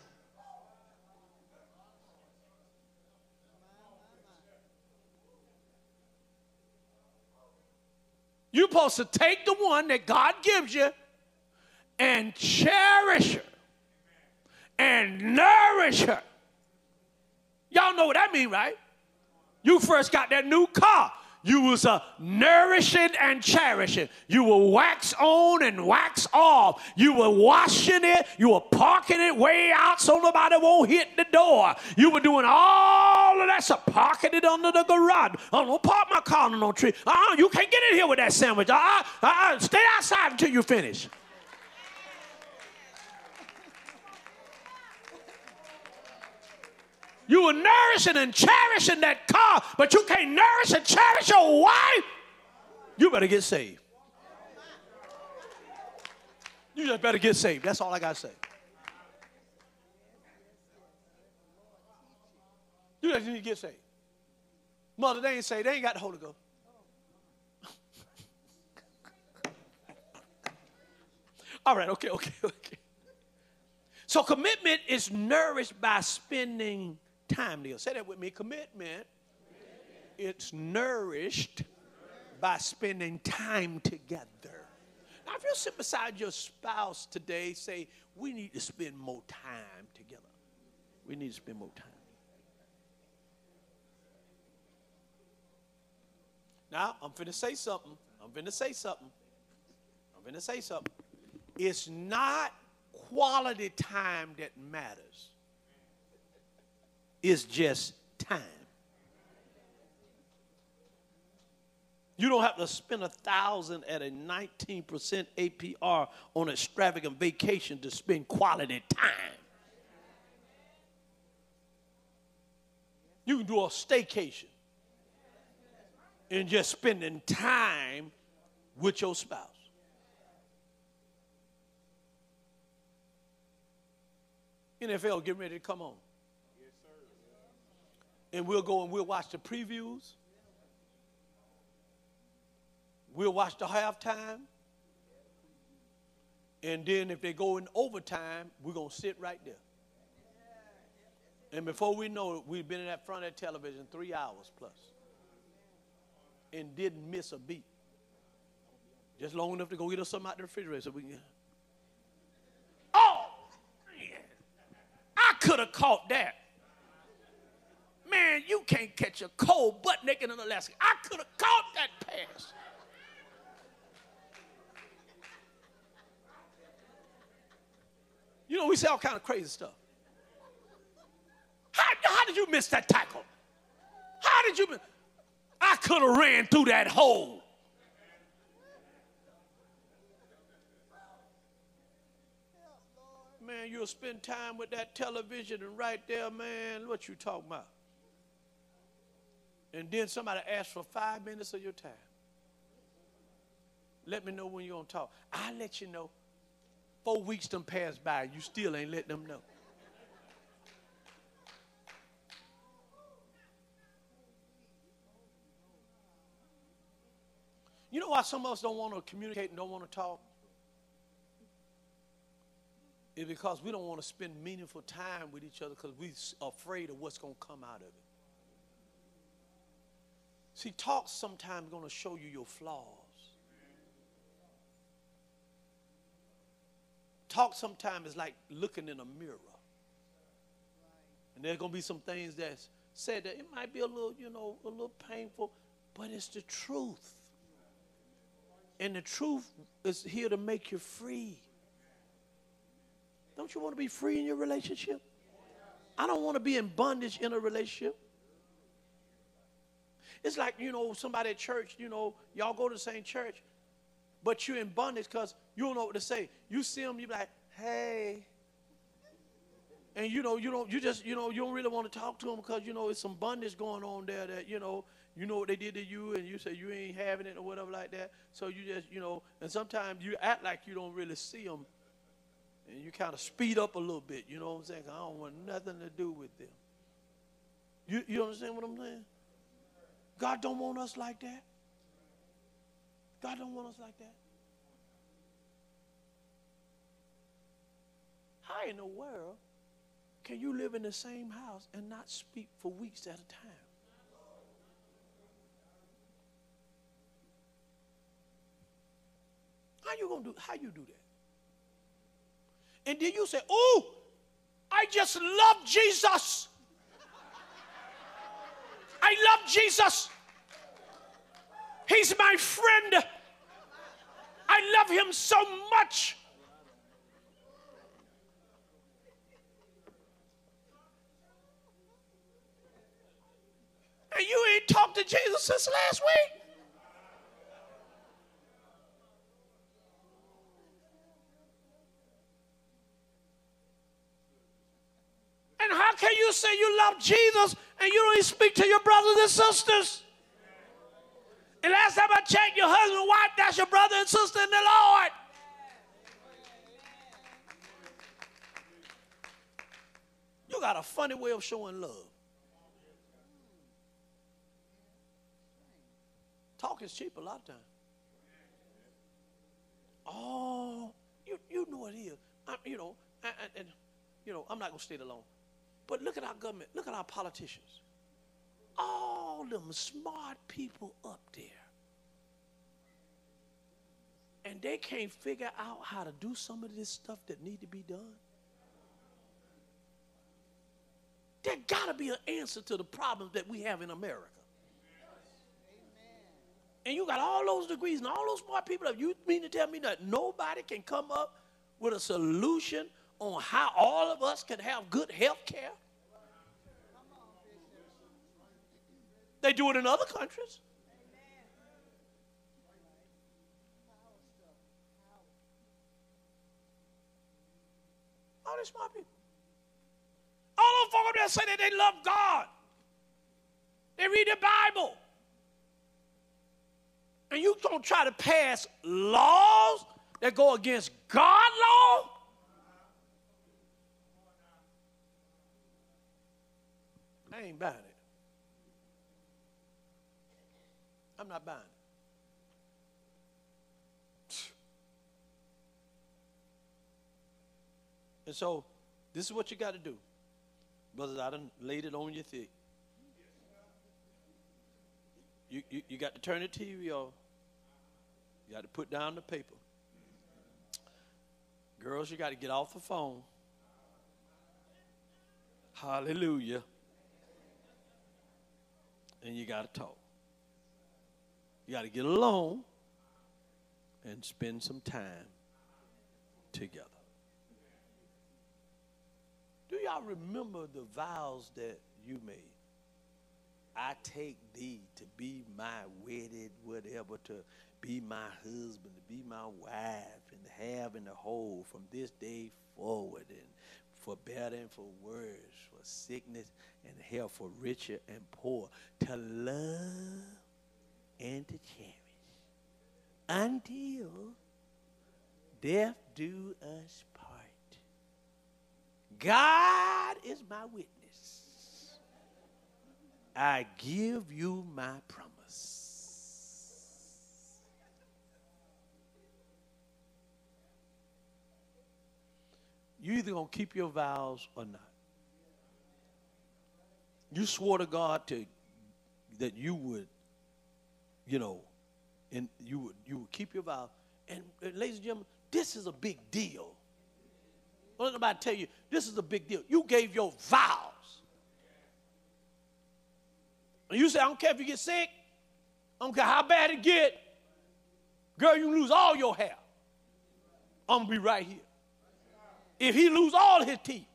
You're supposed to take the one that God gives you and cherish her and nourish her Y'all know what that mean, right? You first got that new car. You was a nourishing and cherishing. You were wax on and wax off. You were washing it. You were parking it way out so nobody won't hit the door. You were doing all of that stuff, parking it under the garage. I don't park my car under no tree. Uh-uh, you can't get in here with that sandwich. Uh-uh, uh-uh, stay outside until you finish. You were nourishing and cherishing that car, but you can't nourish and cherish your wife. You better get saved. You just better get saved. That's all I got to say. You just need to get saved. Mother, they ain't saved. They ain't got the Holy Ghost. all right, okay, okay, okay. So commitment is nourished by spending time together. Say that with me. Commitment, it's nourished by spending time together. Now, if you sit beside your spouse today, say, we need to spend more time together. We need to spend more time. Now, I'm finna say something. I'm finna say something. I'm finna say something. It's not quality time that matters is just time. You don't have to spend a thousand at a 19% APR on extravagant vacation to spend quality time. You can do a staycation and just spending time with your spouse. NFL getting ready to come on and we'll go and we'll watch the previews. We'll watch the halftime. And then if they go in overtime, we're going to sit right there. And before we know it, we've been in that front of that television three hours plus and didn't miss a beat. Just long enough to go get us something out the refrigerator so we can. Oh, man. I could have caught that. Man, you can't catch a cold butt naked in Alaska. I could have caught that pass. You know, we say all kind of crazy stuff. How, how did you miss that tackle? How did you miss? I could have ran through that hole. Man, you'll spend time with that television and right there, man, what you talking about? And then somebody asks for five minutes of your time. Let me know when you're going to talk. I'll let you know. Four weeks done passed by, you still ain't let them know. You know why some of us don't want to communicate and don't want to talk? It's because we don't want to spend meaningful time with each other because we're afraid of what's going to come out of it. See, talk sometimes going to show you your flaws. Talk sometimes is like looking in a mirror. And there's going to be some things that's said that it might be a little, you know, a little painful, but it's the truth. And the truth is here to make you free. Don't you want to be free in your relationship? I don't want to be in bondage in a relationship. It's like, you know, somebody at church, you know, y'all go to the same church, but you're in bondage because you don't know what to say. You see them, you be like, hey. And you know, you don't, you just, you know, you don't really want to talk to them because you know it's some bondage going on there that, you know, you know what they did to you and you say you ain't having it or whatever like that. So you just, you know, and sometimes you act like you don't really see them and you kind of speed up a little bit, you know what I'm saying? I don't want nothing to do with them. You, you understand what I'm saying? God don't want us like that. God don't want us like that. How in the world can you live in the same house and not speak for weeks at a time? How you gonna do how you do that? And then you say, oh, I just love Jesus. I love Jesus. He's my friend. I love him so much. And you ain't talked to Jesus since last week. And how can you say you love Jesus and you don't even speak to your brothers and sisters? And last time I checked, your husband and wife, that's your brother and sister in the Lord. You got a funny way of showing love. Talk is cheap a lot of times. Oh, you, you know it is. I, you know, and, and, you know, I'm not gonna stay alone. But look at our government. Look at our politicians. All them smart people up there. And they can't figure out how to do some of this stuff that need to be done. There gotta be an answer to the problems that we have in America. And you got all those degrees and all those smart people. Up. You mean to tell me that nobody can come up with a solution on how all of us can have good health care? They do it in other countries. All these smart people. All those folks that say that they love God. They read the Bible. And you don't try to pass laws that go against God law? I ain't buying it. I'm not buying it. And so, this is what you got to do. Brothers, I done laid it on your thick. You, you, you got to turn the TV off. You got to put down the paper. Girls, you got to get off the phone. Hallelujah. And you got to talk. You got to get alone and spend some time together. Do y'all remember the vows that you made? I take thee to be my wedded, whatever, to be my husband, to be my wife, and have and to hold from this day forward, and for better and for worse, for sickness and health, for richer and poor, to love and to cherish until death do us part. God is my witness. I give you my promise. You either gonna keep your vows or not. You swore to God to that you would, you know, and you would you would keep your vow. And, and ladies and gentlemen, this is a big deal. Don't let nobody tell you this is a big deal. You gave your vows. And you say, I don't care if you get sick. I don't care how bad it get. Girl, you lose all your hair. I'm gonna be right here. If he lose all his teeth,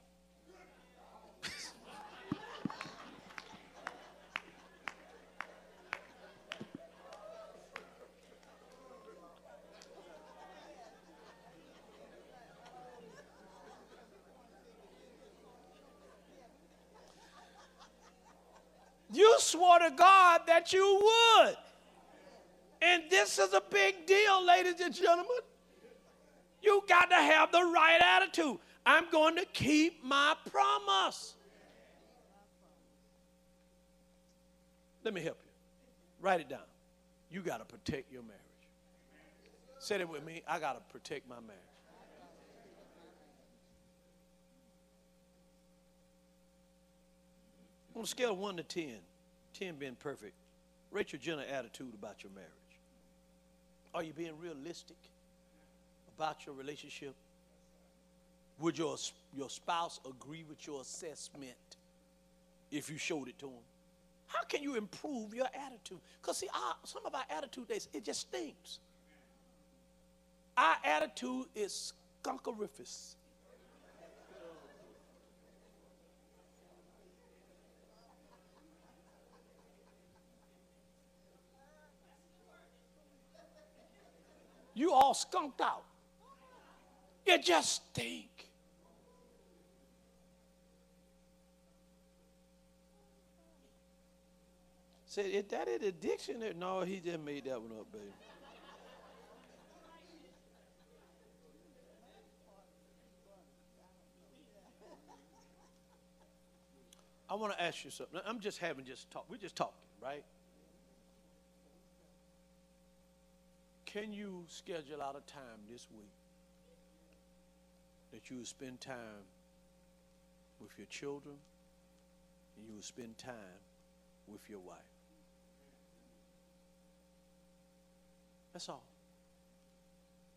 You swore to God that you would. And this is a big deal, ladies and gentlemen. You got to have the right attitude. I'm going to keep my promise. Let me help you. Write it down. You got to protect your marriage. Say it with me. I got to protect my marriage. On a scale of 1 to 10, 10 being perfect, rate your general attitude about your marriage. Are you being realistic about your relationship? Would your, your spouse agree with your assessment if you showed it to them? How can you improve your attitude? Because see, our, some of our attitude days, it just stinks. Our attitude is skunkerific. You all skunked out. You just think. Said, is that in the dictionary? No, he just made that one up, baby. I want to ask you something. I'm just having just talk. We're just talking, right? Can you schedule out a time this week that you will spend time with your children and you will spend time with your wife? That's all.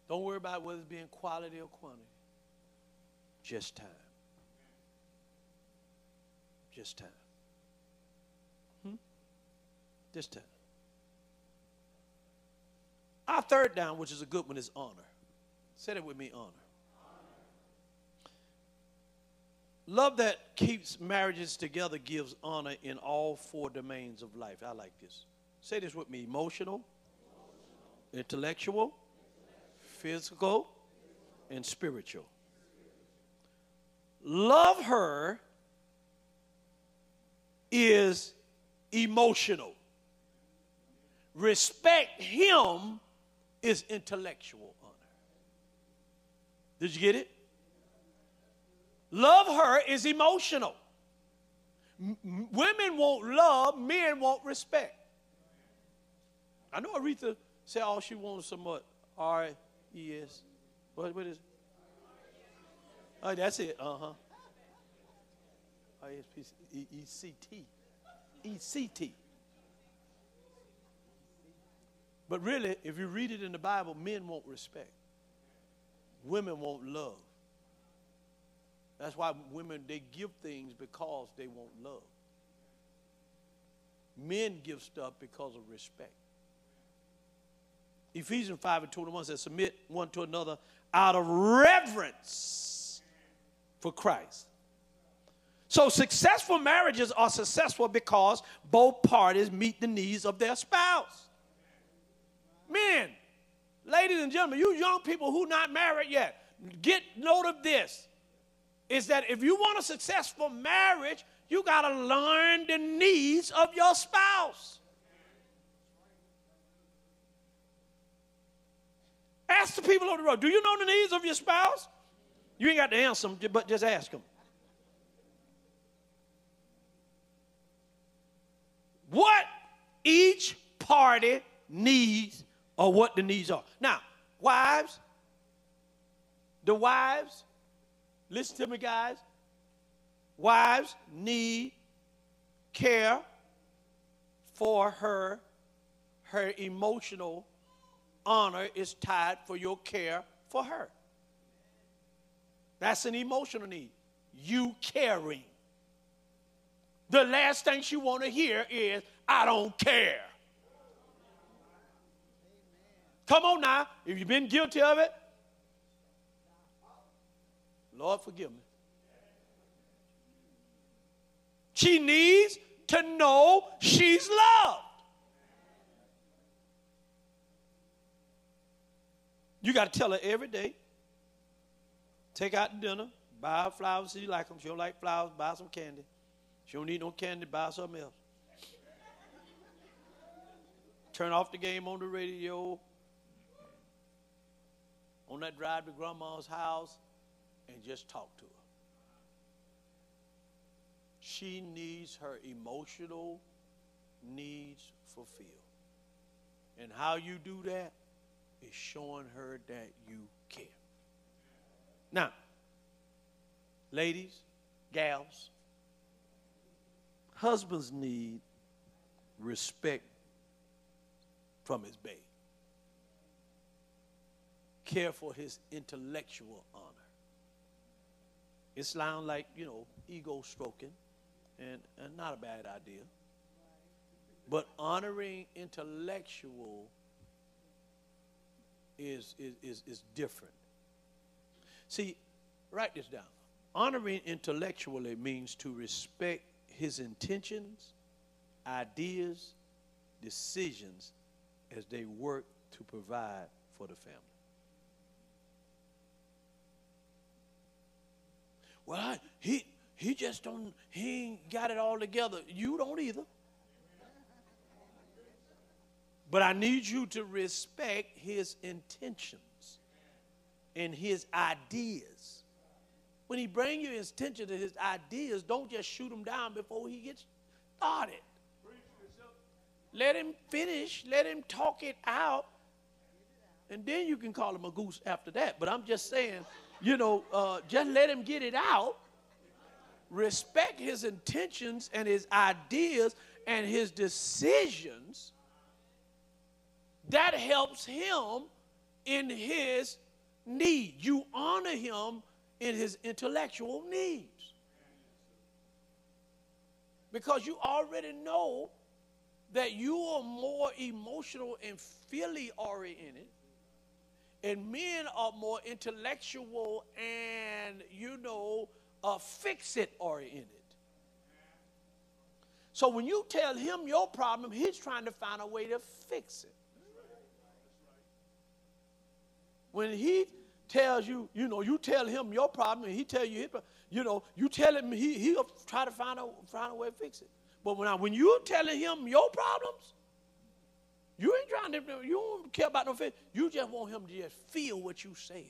Don't worry about whether it's being quality or quantity. Just time. Just time. Hmm? Just time. Our third down, which is a good one, is honor. Say it with me honor. Love that keeps marriages together gives honor in all four domains of life. I like this. Say this with me emotional, intellectual, physical, and spiritual. Love her is emotional. Respect him is intellectual honor. Did you get it? Love her is emotional. M- women won't love, men won't respect. I know Aretha said all she wants some what? R E S. What, what is it? Oh, that's it. Uh huh. E S P E C T. E C T. But really, if you read it in the Bible, men won't respect. Women won't love. That's why women, they give things because they won't love. Men give stuff because of respect. Ephesians 5 and 21 says, Submit one to another out of reverence for Christ. So, successful marriages are successful because both parties meet the needs of their spouse. Men, ladies and gentlemen, you young people who not married yet, get note of this. Is that if you want a successful marriage, you got to learn the needs of your spouse. Ask the people on the road, do you know the needs of your spouse? You ain't got to answer them, but just ask them. What each party needs or what the needs are. Now, wives, the wives, listen to me, guys. Wives need care for her. Her emotional honor is tied for your care for her. That's an emotional need. You caring. The last thing she want to hear is, I don't care. Come on now. If you've been guilty of it, Lord, forgive me. She needs to know she's loved. You got to tell her every day. Take out dinner, buy her flowers if like them. She don't like flowers, buy some candy. She don't need no candy, buy something else. Turn off the game on the radio, on that drive to grandma's house and just talk to her. She needs her emotional needs fulfilled. And how you do that is showing her that you care. Now, ladies, gals, husbands need respect from his babe care for his intellectual honor. It sounds like, you know, ego stroking, and, and not a bad idea. But honoring intellectual is, is, is, is different. See, write this down. Honoring intellectually means to respect his intentions, ideas, decisions as they work to provide for the family. Well, he he just don't he ain't got it all together. You don't either. But I need you to respect his intentions and his ideas. When he bring you his attention to his ideas, don't just shoot him down before he gets started. Let him finish. Let him talk it out. And then you can call him a goose after that. But I'm just saying, you know, uh, just let him get it out. Respect his intentions and his ideas and his decisions that helps him in his need. You honor him in his intellectual needs. Because you already know that you are more emotional and feely oriented, and men are more intellectual and, you know, uh, fix it oriented. So when you tell him your problem, he's trying to find a way to fix it. When he tells you, you know, you tell him your problem, and he tell you his problem, you know, you tell him he he'll try to find a find a way to fix it. But when I, when you telling him your problems, you ain't trying to you don't care about no fix. You just want him to just feel what you saying.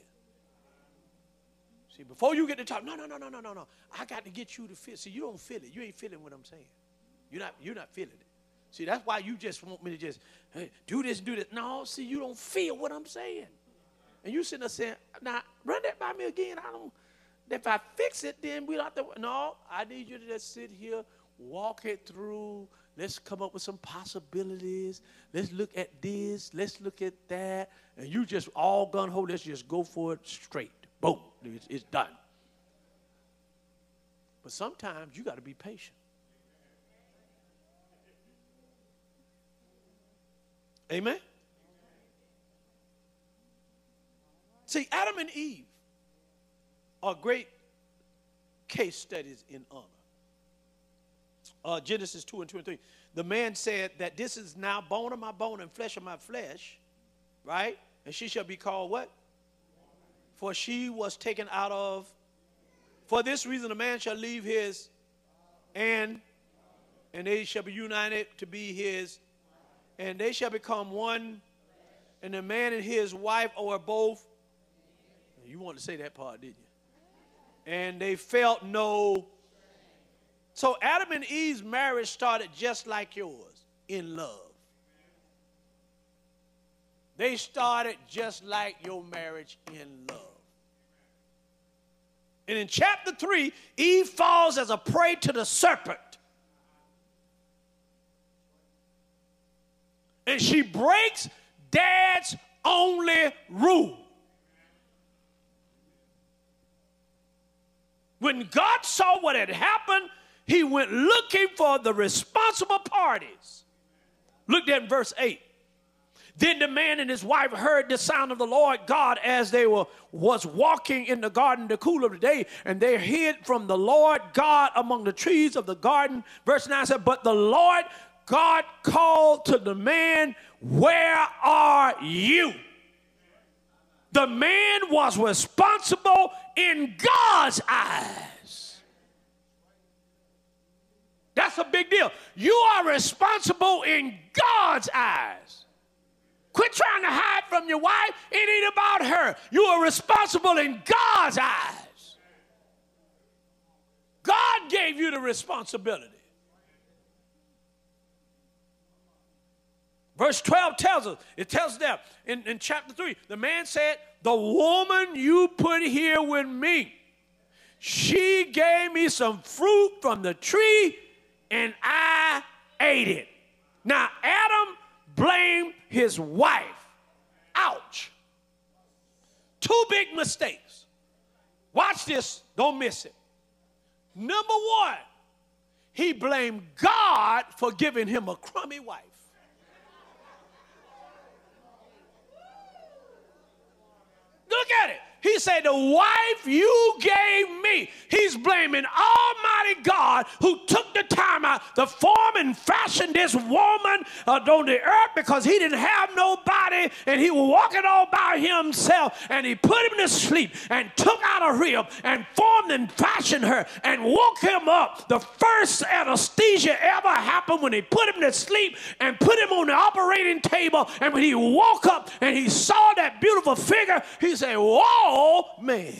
See, before you get to talk, no, no, no, no, no, no, no. I got to get you to feel. See, you don't feel it. You ain't feeling what I'm saying. You're not, you're not feeling it. See, that's why you just want me to just hey, do this, do this. No, see, you don't feel what I'm saying. And you sitting there saying, now run that by me again. I don't, if I fix it, then we'll have to. No, I need you to just sit here, walk it through. Let's come up with some possibilities. Let's look at this. Let's look at that. And you just all gun ho. Let's just go for it straight. Boom. It's, it's done. But sometimes you got to be patient. Amen. See, Adam and Eve are great case studies in honor. Uh, Genesis 2 and 2 and 3. The man said that this is now bone of my bone and flesh of my flesh, right? And she shall be called what? For she was taken out of. For this reason, a man shall leave his and and they shall be united to be his, and they shall become one, and the man and his wife are both you wanted to say that part, didn't you? And they felt no. So Adam and Eve's marriage started just like yours, in love. They started just like your marriage in love. And in chapter 3, Eve falls as a prey to the serpent. And she breaks dad's only rule. When God saw what had happened, he went looking for the responsible parties. Look at verse 8. Then the man and his wife heard the sound of the Lord God as they were was walking in the garden the cool of the day, and they hid from the Lord God among the trees of the garden. Verse 9 said, But the Lord God called to the man, Where are you? The man was responsible in God's eyes. That's a big deal. You are responsible in God's eyes. Quit trying to hide from your wife. It ain't about her. You are responsible in God's eyes. God gave you the responsibility. Verse 12 tells us, it tells them in, in chapter 3, the man said, The woman you put here with me, she gave me some fruit from the tree and I ate it. Now, Adam blamed his wife. Ouch. Two big mistakes. Watch this, don't miss it. Number one, he blamed God for giving him a crummy wife. Look at it. He said, The wife you gave me. He's blaming Almighty God who took the time out to form and fashion this woman uh, on the earth because he didn't have nobody and he was walking all by himself and he put him to sleep and took out a rib and formed and fashioned her and woke him up. The first anesthesia ever happened when he put him to sleep and put him on the operating table. And when he woke up and he saw that beautiful figure, he said, Whoa, man.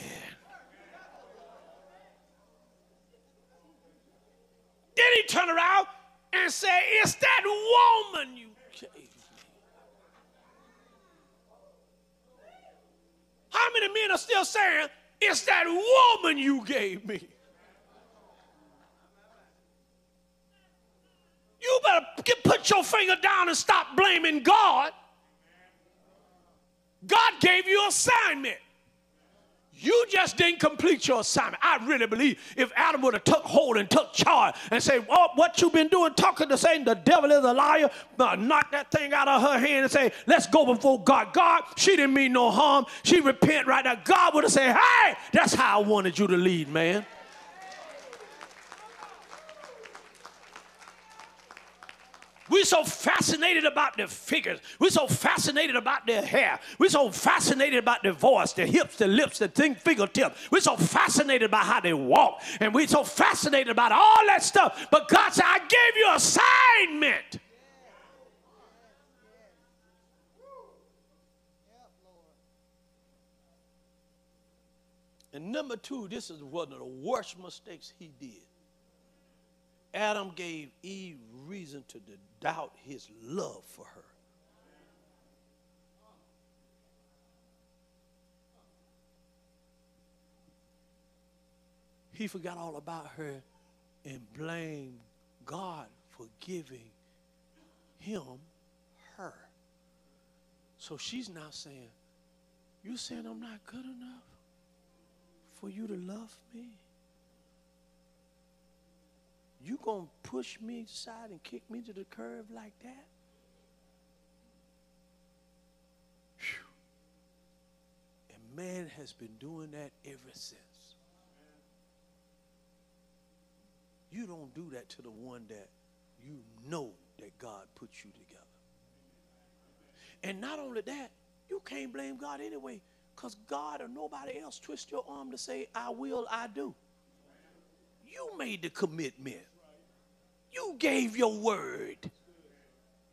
Then he turned around and said, It's that woman you gave me. How many men are still saying, It's that woman you gave me? You better get, put your finger down and stop blaming God. God gave you assignment. You just didn't complete your assignment. I really believe if Adam would have took hold and took charge and say, "Oh, what you been doing, talking to Satan, the devil is a liar," uh, knock that thing out of her hand and say, "Let's go before God." God, she didn't mean no harm. She repent right now. God would have said, "Hey, that's how I wanted you to lead, man." We're so fascinated about their figures. We're so fascinated about their hair. We're so fascinated about their voice, their hips, their lips, their thing, fingertip. We're so fascinated about how they walk. And we're so fascinated about all that stuff. But God said, I gave you assignment. And number two, this is one of the worst mistakes he did. Adam gave Eve reason to doubt his love for her. He forgot all about her and blamed God for giving him her. So she's now saying, You saying I'm not good enough for you to love me? You gonna push me aside and kick me to the curb like that? Whew. And man has been doing that ever since. You don't do that to the one that you know that God put you together. And not only that, you can't blame God anyway, because God or nobody else twist your arm to say, I will, I do. You made the commitment. You gave your word.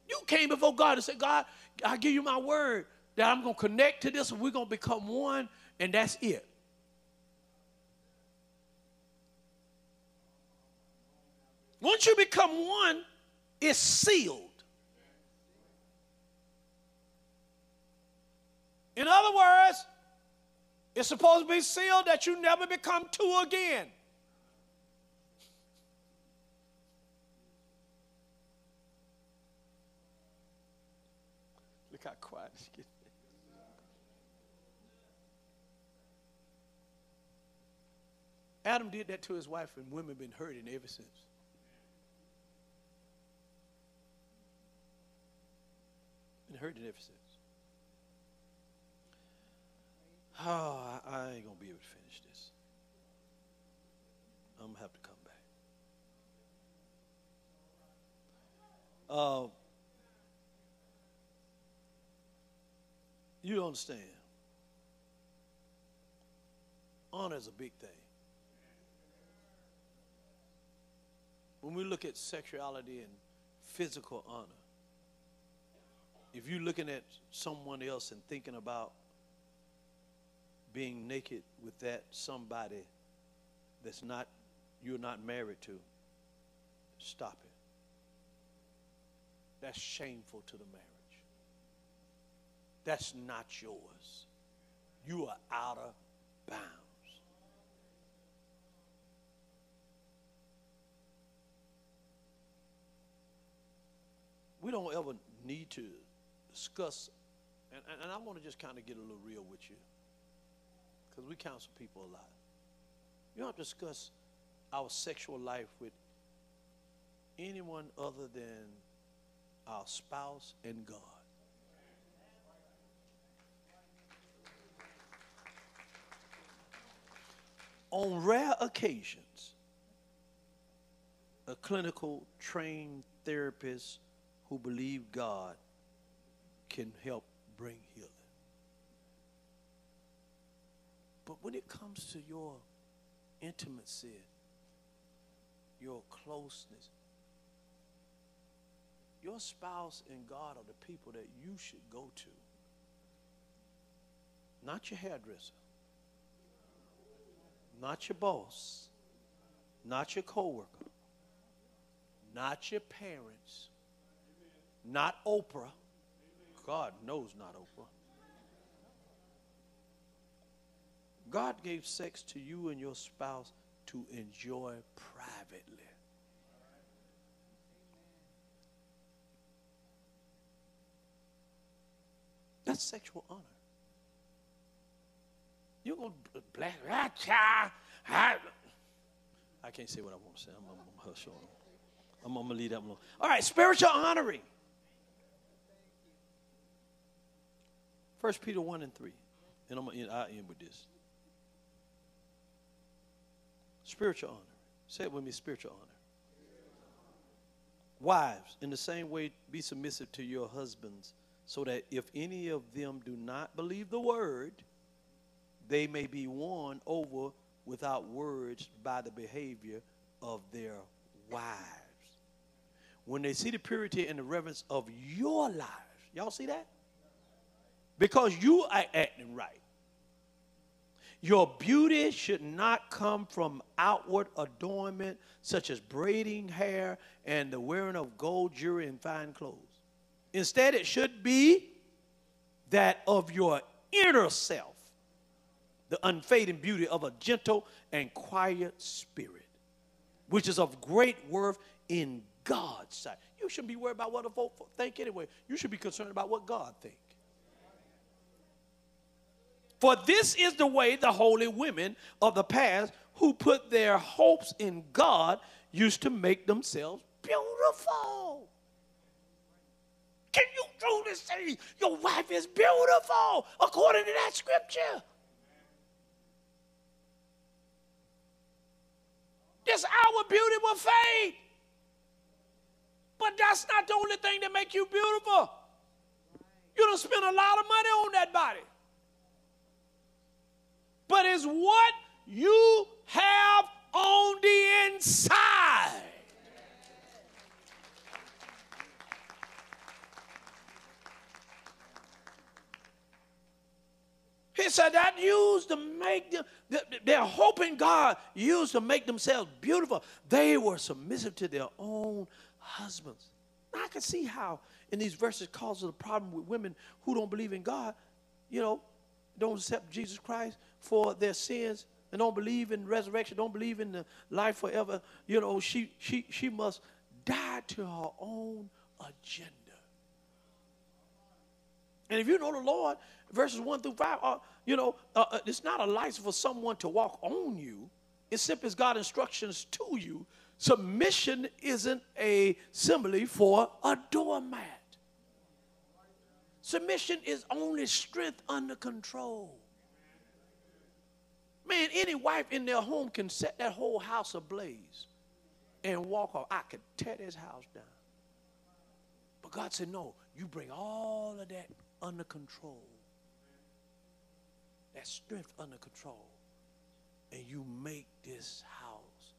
You came before God and said, God, I give you my word that I'm going to connect to this and we're going to become one, and that's it. Once you become one, it's sealed. In other words, it's supposed to be sealed that you never become two again. Got quiet. Adam did that to his wife, and women been hurting ever since. Been hurting ever since. Oh, I, I ain't gonna be able to finish this. I'm gonna have to come back. Uh, You understand. Honor is a big thing. When we look at sexuality and physical honor, if you're looking at someone else and thinking about being naked with that somebody that's not you're not married to, stop it. That's shameful to the marriage. That's not yours. You are out of bounds. We don't ever need to discuss, and, and I want to just kind of get a little real with you because we counsel people a lot. You don't discuss our sexual life with anyone other than our spouse and God. On rare occasions, a clinical trained therapist who believe God can help bring healing. But when it comes to your intimacy, your closeness, your spouse and God are the people that you should go to. Not your hairdresser, not your boss, not your coworker, not your parents, not Oprah. God knows not Oprah. God gave sex to you and your spouse to enjoy privately. That's sexual honor. Going to blast, ah, ah. I can't say what I want to say. I'm, I'm hush on. I'm, to leave that alone. All right, spiritual honoring. First Peter 1 and 3. And I'm going to end with this. Spiritual honor. Say it with me spiritual honor. Wives, in the same way, be submissive to your husbands, so that if any of them do not believe the word, they may be won over without words by the behavior of their wives. When they see the purity and the reverence of your lives, y'all see that? Because you are acting right. Your beauty should not come from outward adornment, such as braiding hair and the wearing of gold jewelry and fine clothes. Instead, it should be that of your inner self, the unfading beauty of a gentle and quiet spirit, which is of great worth in God's sight. You shouldn't be worried about what the folk think anyway. You should be concerned about what God thinks. For this is the way the holy women of the past who put their hopes in God used to make themselves beautiful. Can you truly say your wife is beautiful according to that scripture? This our beauty will fade. But that's not the only thing that make you beautiful. You don't spend a lot of money on that body but it's what you have on the inside. He said that used to make them, they're hoping God used to make themselves beautiful. They were submissive to their own husbands. I can see how in these verses causes a problem with women who don't believe in God, you know, don't accept Jesus Christ for their sins and don't believe in resurrection, don't believe in the life forever, you know, she she she must die to her own agenda. And if you know the Lord, verses 1 through 5, uh, you know, uh, uh, it's not a license for someone to walk on you. It's simply as God instructions to you. Submission isn't a simile for a doormat. Submission is only strength under control. Man, any wife in their home can set that whole house ablaze and walk off. I could tear this house down. But God said, no, you bring all of that under control. That strength under control. And you make this house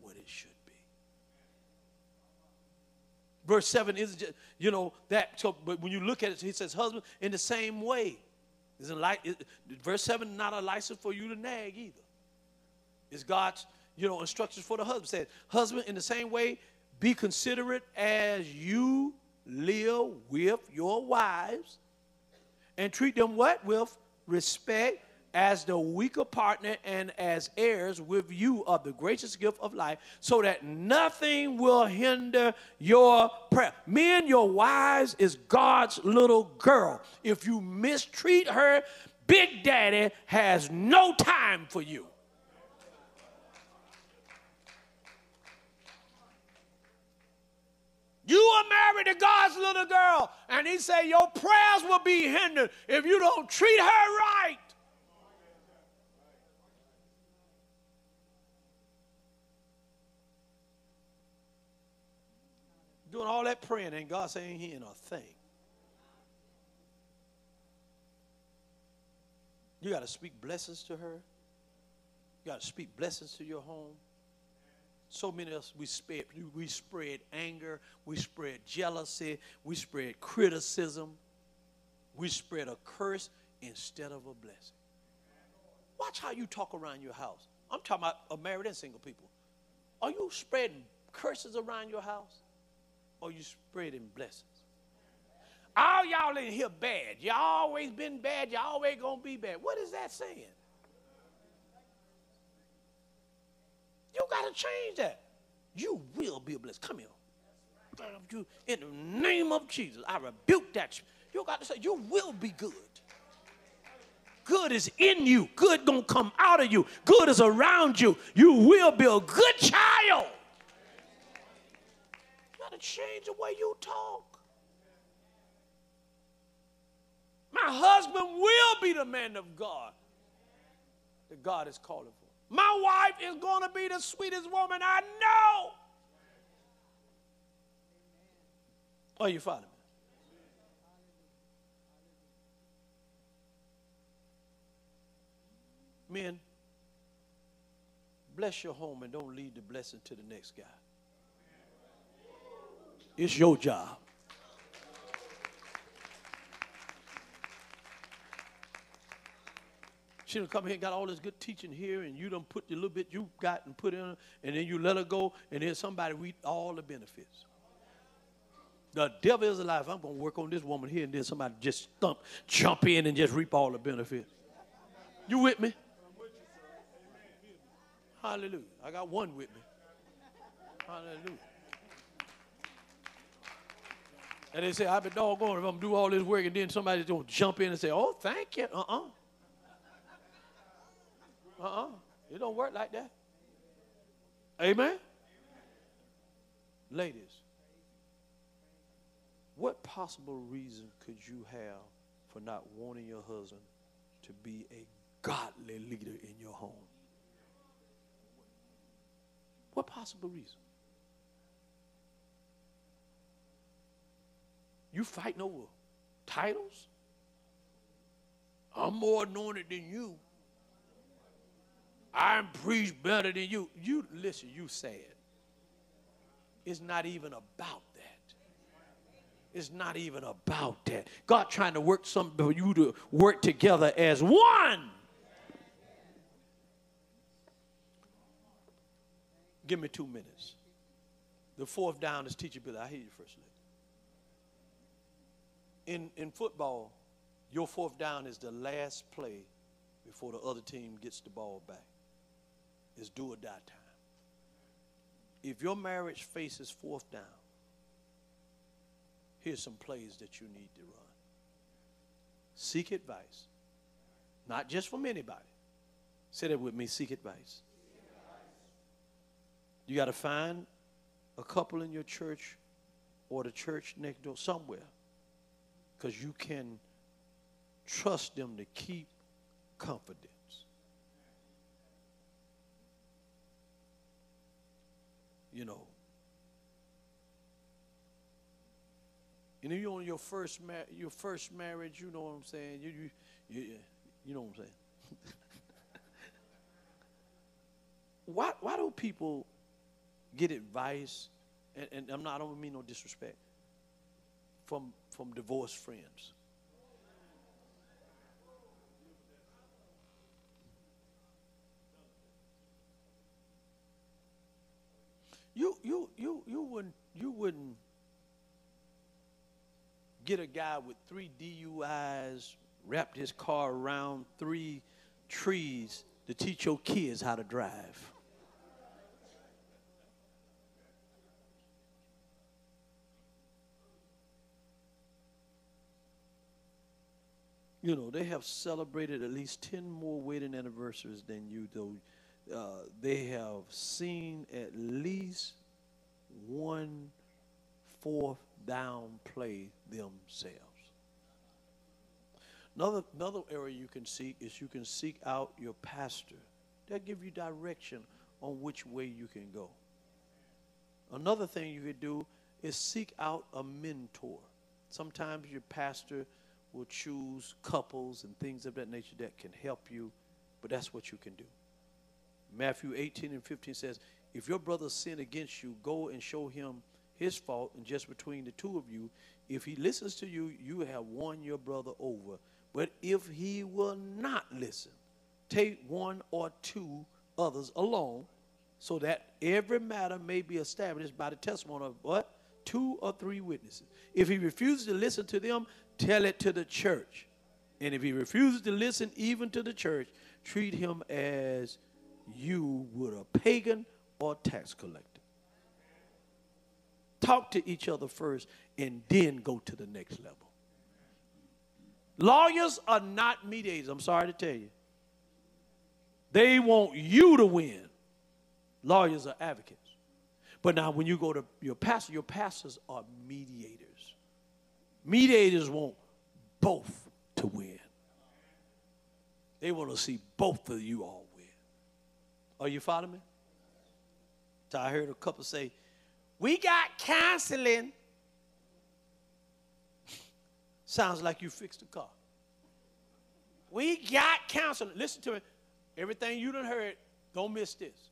what it should be. Verse 7 is just, you know, that. So, but when you look at it, he says, husband, in the same way. Isn't like verse 7 not a license for you to nag either. It's God's, you know, instructions for the husband. Says, husband, in the same way, be considerate as you live with your wives and treat them what? With respect as the weaker partner and as heirs with you of the gracious gift of life, so that nothing will hinder your prayer. Men, your wives is God's little girl. If you mistreat her, Big Daddy has no time for you. God's little girl. And he said, Your prayers will be hindered if you don't treat her right. Doing all that praying, and God saying he ain't a thing. You got to speak blessings to her. You got to speak blessings to your home. So many of us, we spread, we spread anger, we spread jealousy, we spread criticism, we spread a curse instead of a blessing. Watch how you talk around your house. I'm talking about married and single people. Are you spreading curses around your house? Or are you spreading blessings? All y'all in here bad. Y'all always been bad. Y'all always gonna be bad. What is that saying? You got to change that. You will be a blessed. Come here. You, in the name of Jesus, I rebuke that. You got to say, you will be good. Good is in you. Good gonna come out of you. Good is around you. You will be a good child. You got to change the way you talk. My husband will be the man of God that God is calling. My wife is going to be the sweetest woman I know. Are you following me? Men, bless your home and don't leave the blessing to the next guy. It's your job. She done come here and got all this good teaching here, and you done put the little bit you got and put in, and then you let her go, and then somebody reap all the benefits. The devil is alive. I'm going to work on this woman here, and then somebody just thump, jump in and just reap all the benefits. You with me? Hallelujah. I got one with me. Hallelujah. And they say, I've been doggone if I'm do all this work and then somebody's going to jump in and say, oh, thank you. Uh-uh. Uh-uh. It don't work like that. Amen? Ladies, what possible reason could you have for not wanting your husband to be a godly leader in your home? What possible reason? You fighting over titles? I'm more anointed than you. I'm preach better than you. You listen, you say it. It's not even about that. It's not even about that. God trying to work something for you to work together as one. Give me two minutes. The fourth down is teachability. I hear you, First. In, in football, your fourth down is the last play before the other team gets the ball back is do or die time. If your marriage faces fourth down, here's some plays that you need to run. Seek advice, not just from anybody. Say that with me seek advice. You got to find a couple in your church or the church next door somewhere because you can trust them to keep confidence. You know. You know, you're on your first mar- your first marriage, you know what I'm saying. You you you, you know what I'm saying. why why do people get advice? And, and I'm not. I don't mean no disrespect from from divorced friends. You you you you wouldn't you wouldn't get a guy with three DUIs, wrapped his car around three trees to teach your kids how to drive. You know, they have celebrated at least 10 more wedding anniversaries than you, though uh, they have seen at least one fourth down play themselves. Another, another area you can seek is you can seek out your pastor. They'll give you direction on which way you can go. Another thing you could do is seek out a mentor. Sometimes your pastor will choose couples and things of that nature that can help you, but that's what you can do. Matthew 18 and 15 says, If your brother sin against you, go and show him his fault, and just between the two of you, if he listens to you, you have won your brother over. But if he will not listen, take one or two others along, so that every matter may be established by the testimony of what? Two or three witnesses. If he refuses to listen to them, tell it to the church. And if he refuses to listen even to the church, treat him as you would a pagan or tax collector. Talk to each other first and then go to the next level. Lawyers are not mediators, I'm sorry to tell you. They want you to win. Lawyers are advocates. But now, when you go to your pastor, your pastors are mediators. Mediators want both to win. They want to see both of you all. Are you following me? So I heard a couple say, We got counseling. Sounds like you fixed the car. We got counseling. Listen to me. Everything you done heard, don't miss this.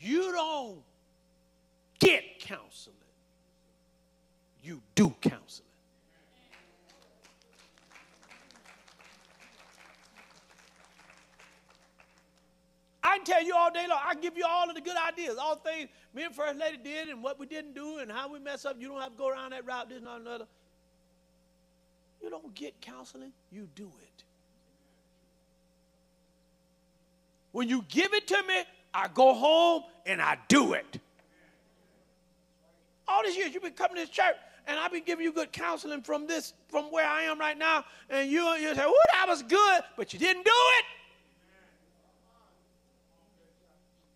You don't get counseling, you do counseling. I can tell you all day long. I give you all of the good ideas, all things me and First Lady did and what we didn't do and how we mess up. You don't have to go around that route, this and another. You don't get counseling, you do it. When you give it to me, I go home and I do it. All these years you've been coming to this church, and I've been giving you good counseling from this, from where I am right now, and you you say, "Oh, that was good," but you didn't do it.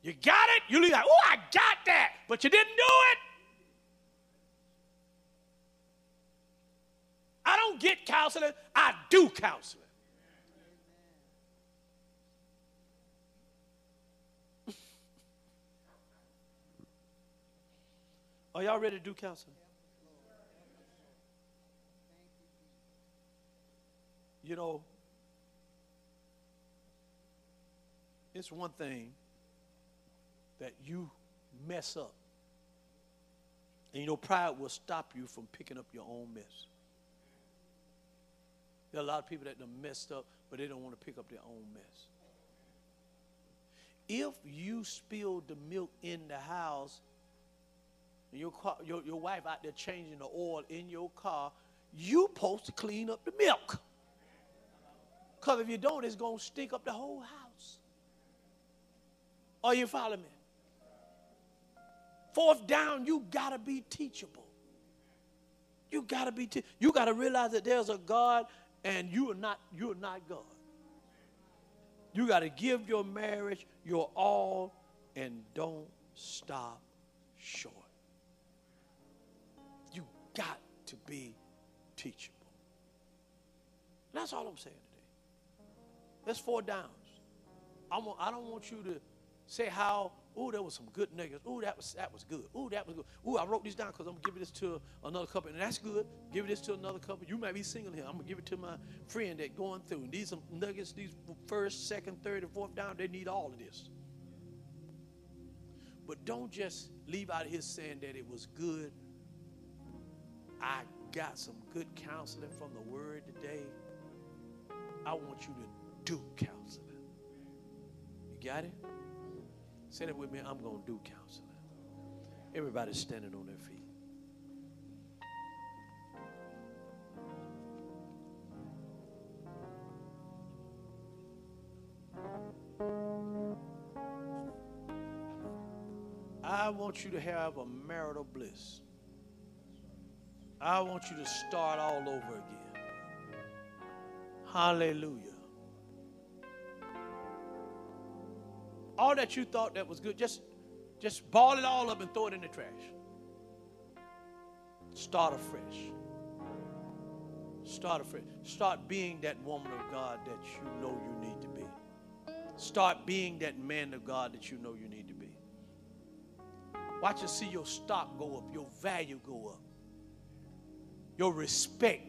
You got it. You leave like, "Oh, I got that," but you didn't do it. I don't get counseling. I do counseling. Are y'all ready to do counseling? You know, it's one thing that you mess up. And you know, pride will stop you from picking up your own mess. There are a lot of people that done messed up, but they don't want to pick up their own mess. If you spilled the milk in the house and your, car, your, your wife out there changing the oil in your car, you supposed to clean up the milk. Because if you don't, it's going to stink up the whole house. Are you following me? Fourth down, you got to be teachable. You got to be te- you got to realize that there's a God and you are not you are not God. You got to give your marriage your all and don't stop short You got to be teachable. That's all I'm saying today. That's four downs. I, want, I don't want you to say how, oh, there was some good niggas. Ooh, that was that was good. Ooh, that was good. Ooh, I wrote these down because I'm give this to another couple, and that's good. Give this to another couple. You might be single here. I'm gonna give it to my friend that going through. And these nuggets, these first, second, third, and fourth down, they need all of this. But don't just leave out here saying that it was good I got some good counseling from the word today. I want you to do counseling. You got it? Say it with me. I'm going to do counseling. Everybody's standing on their feet. I want you to have a marital bliss. I want you to start all over again. Hallelujah. All that you thought that was good, just, just ball it all up and throw it in the trash. Start afresh. Start afresh. Start being that woman of God that you know you need to be. Start being that man of God that you know you need to be. Watch and see your stock go up, your value go up, your respect will.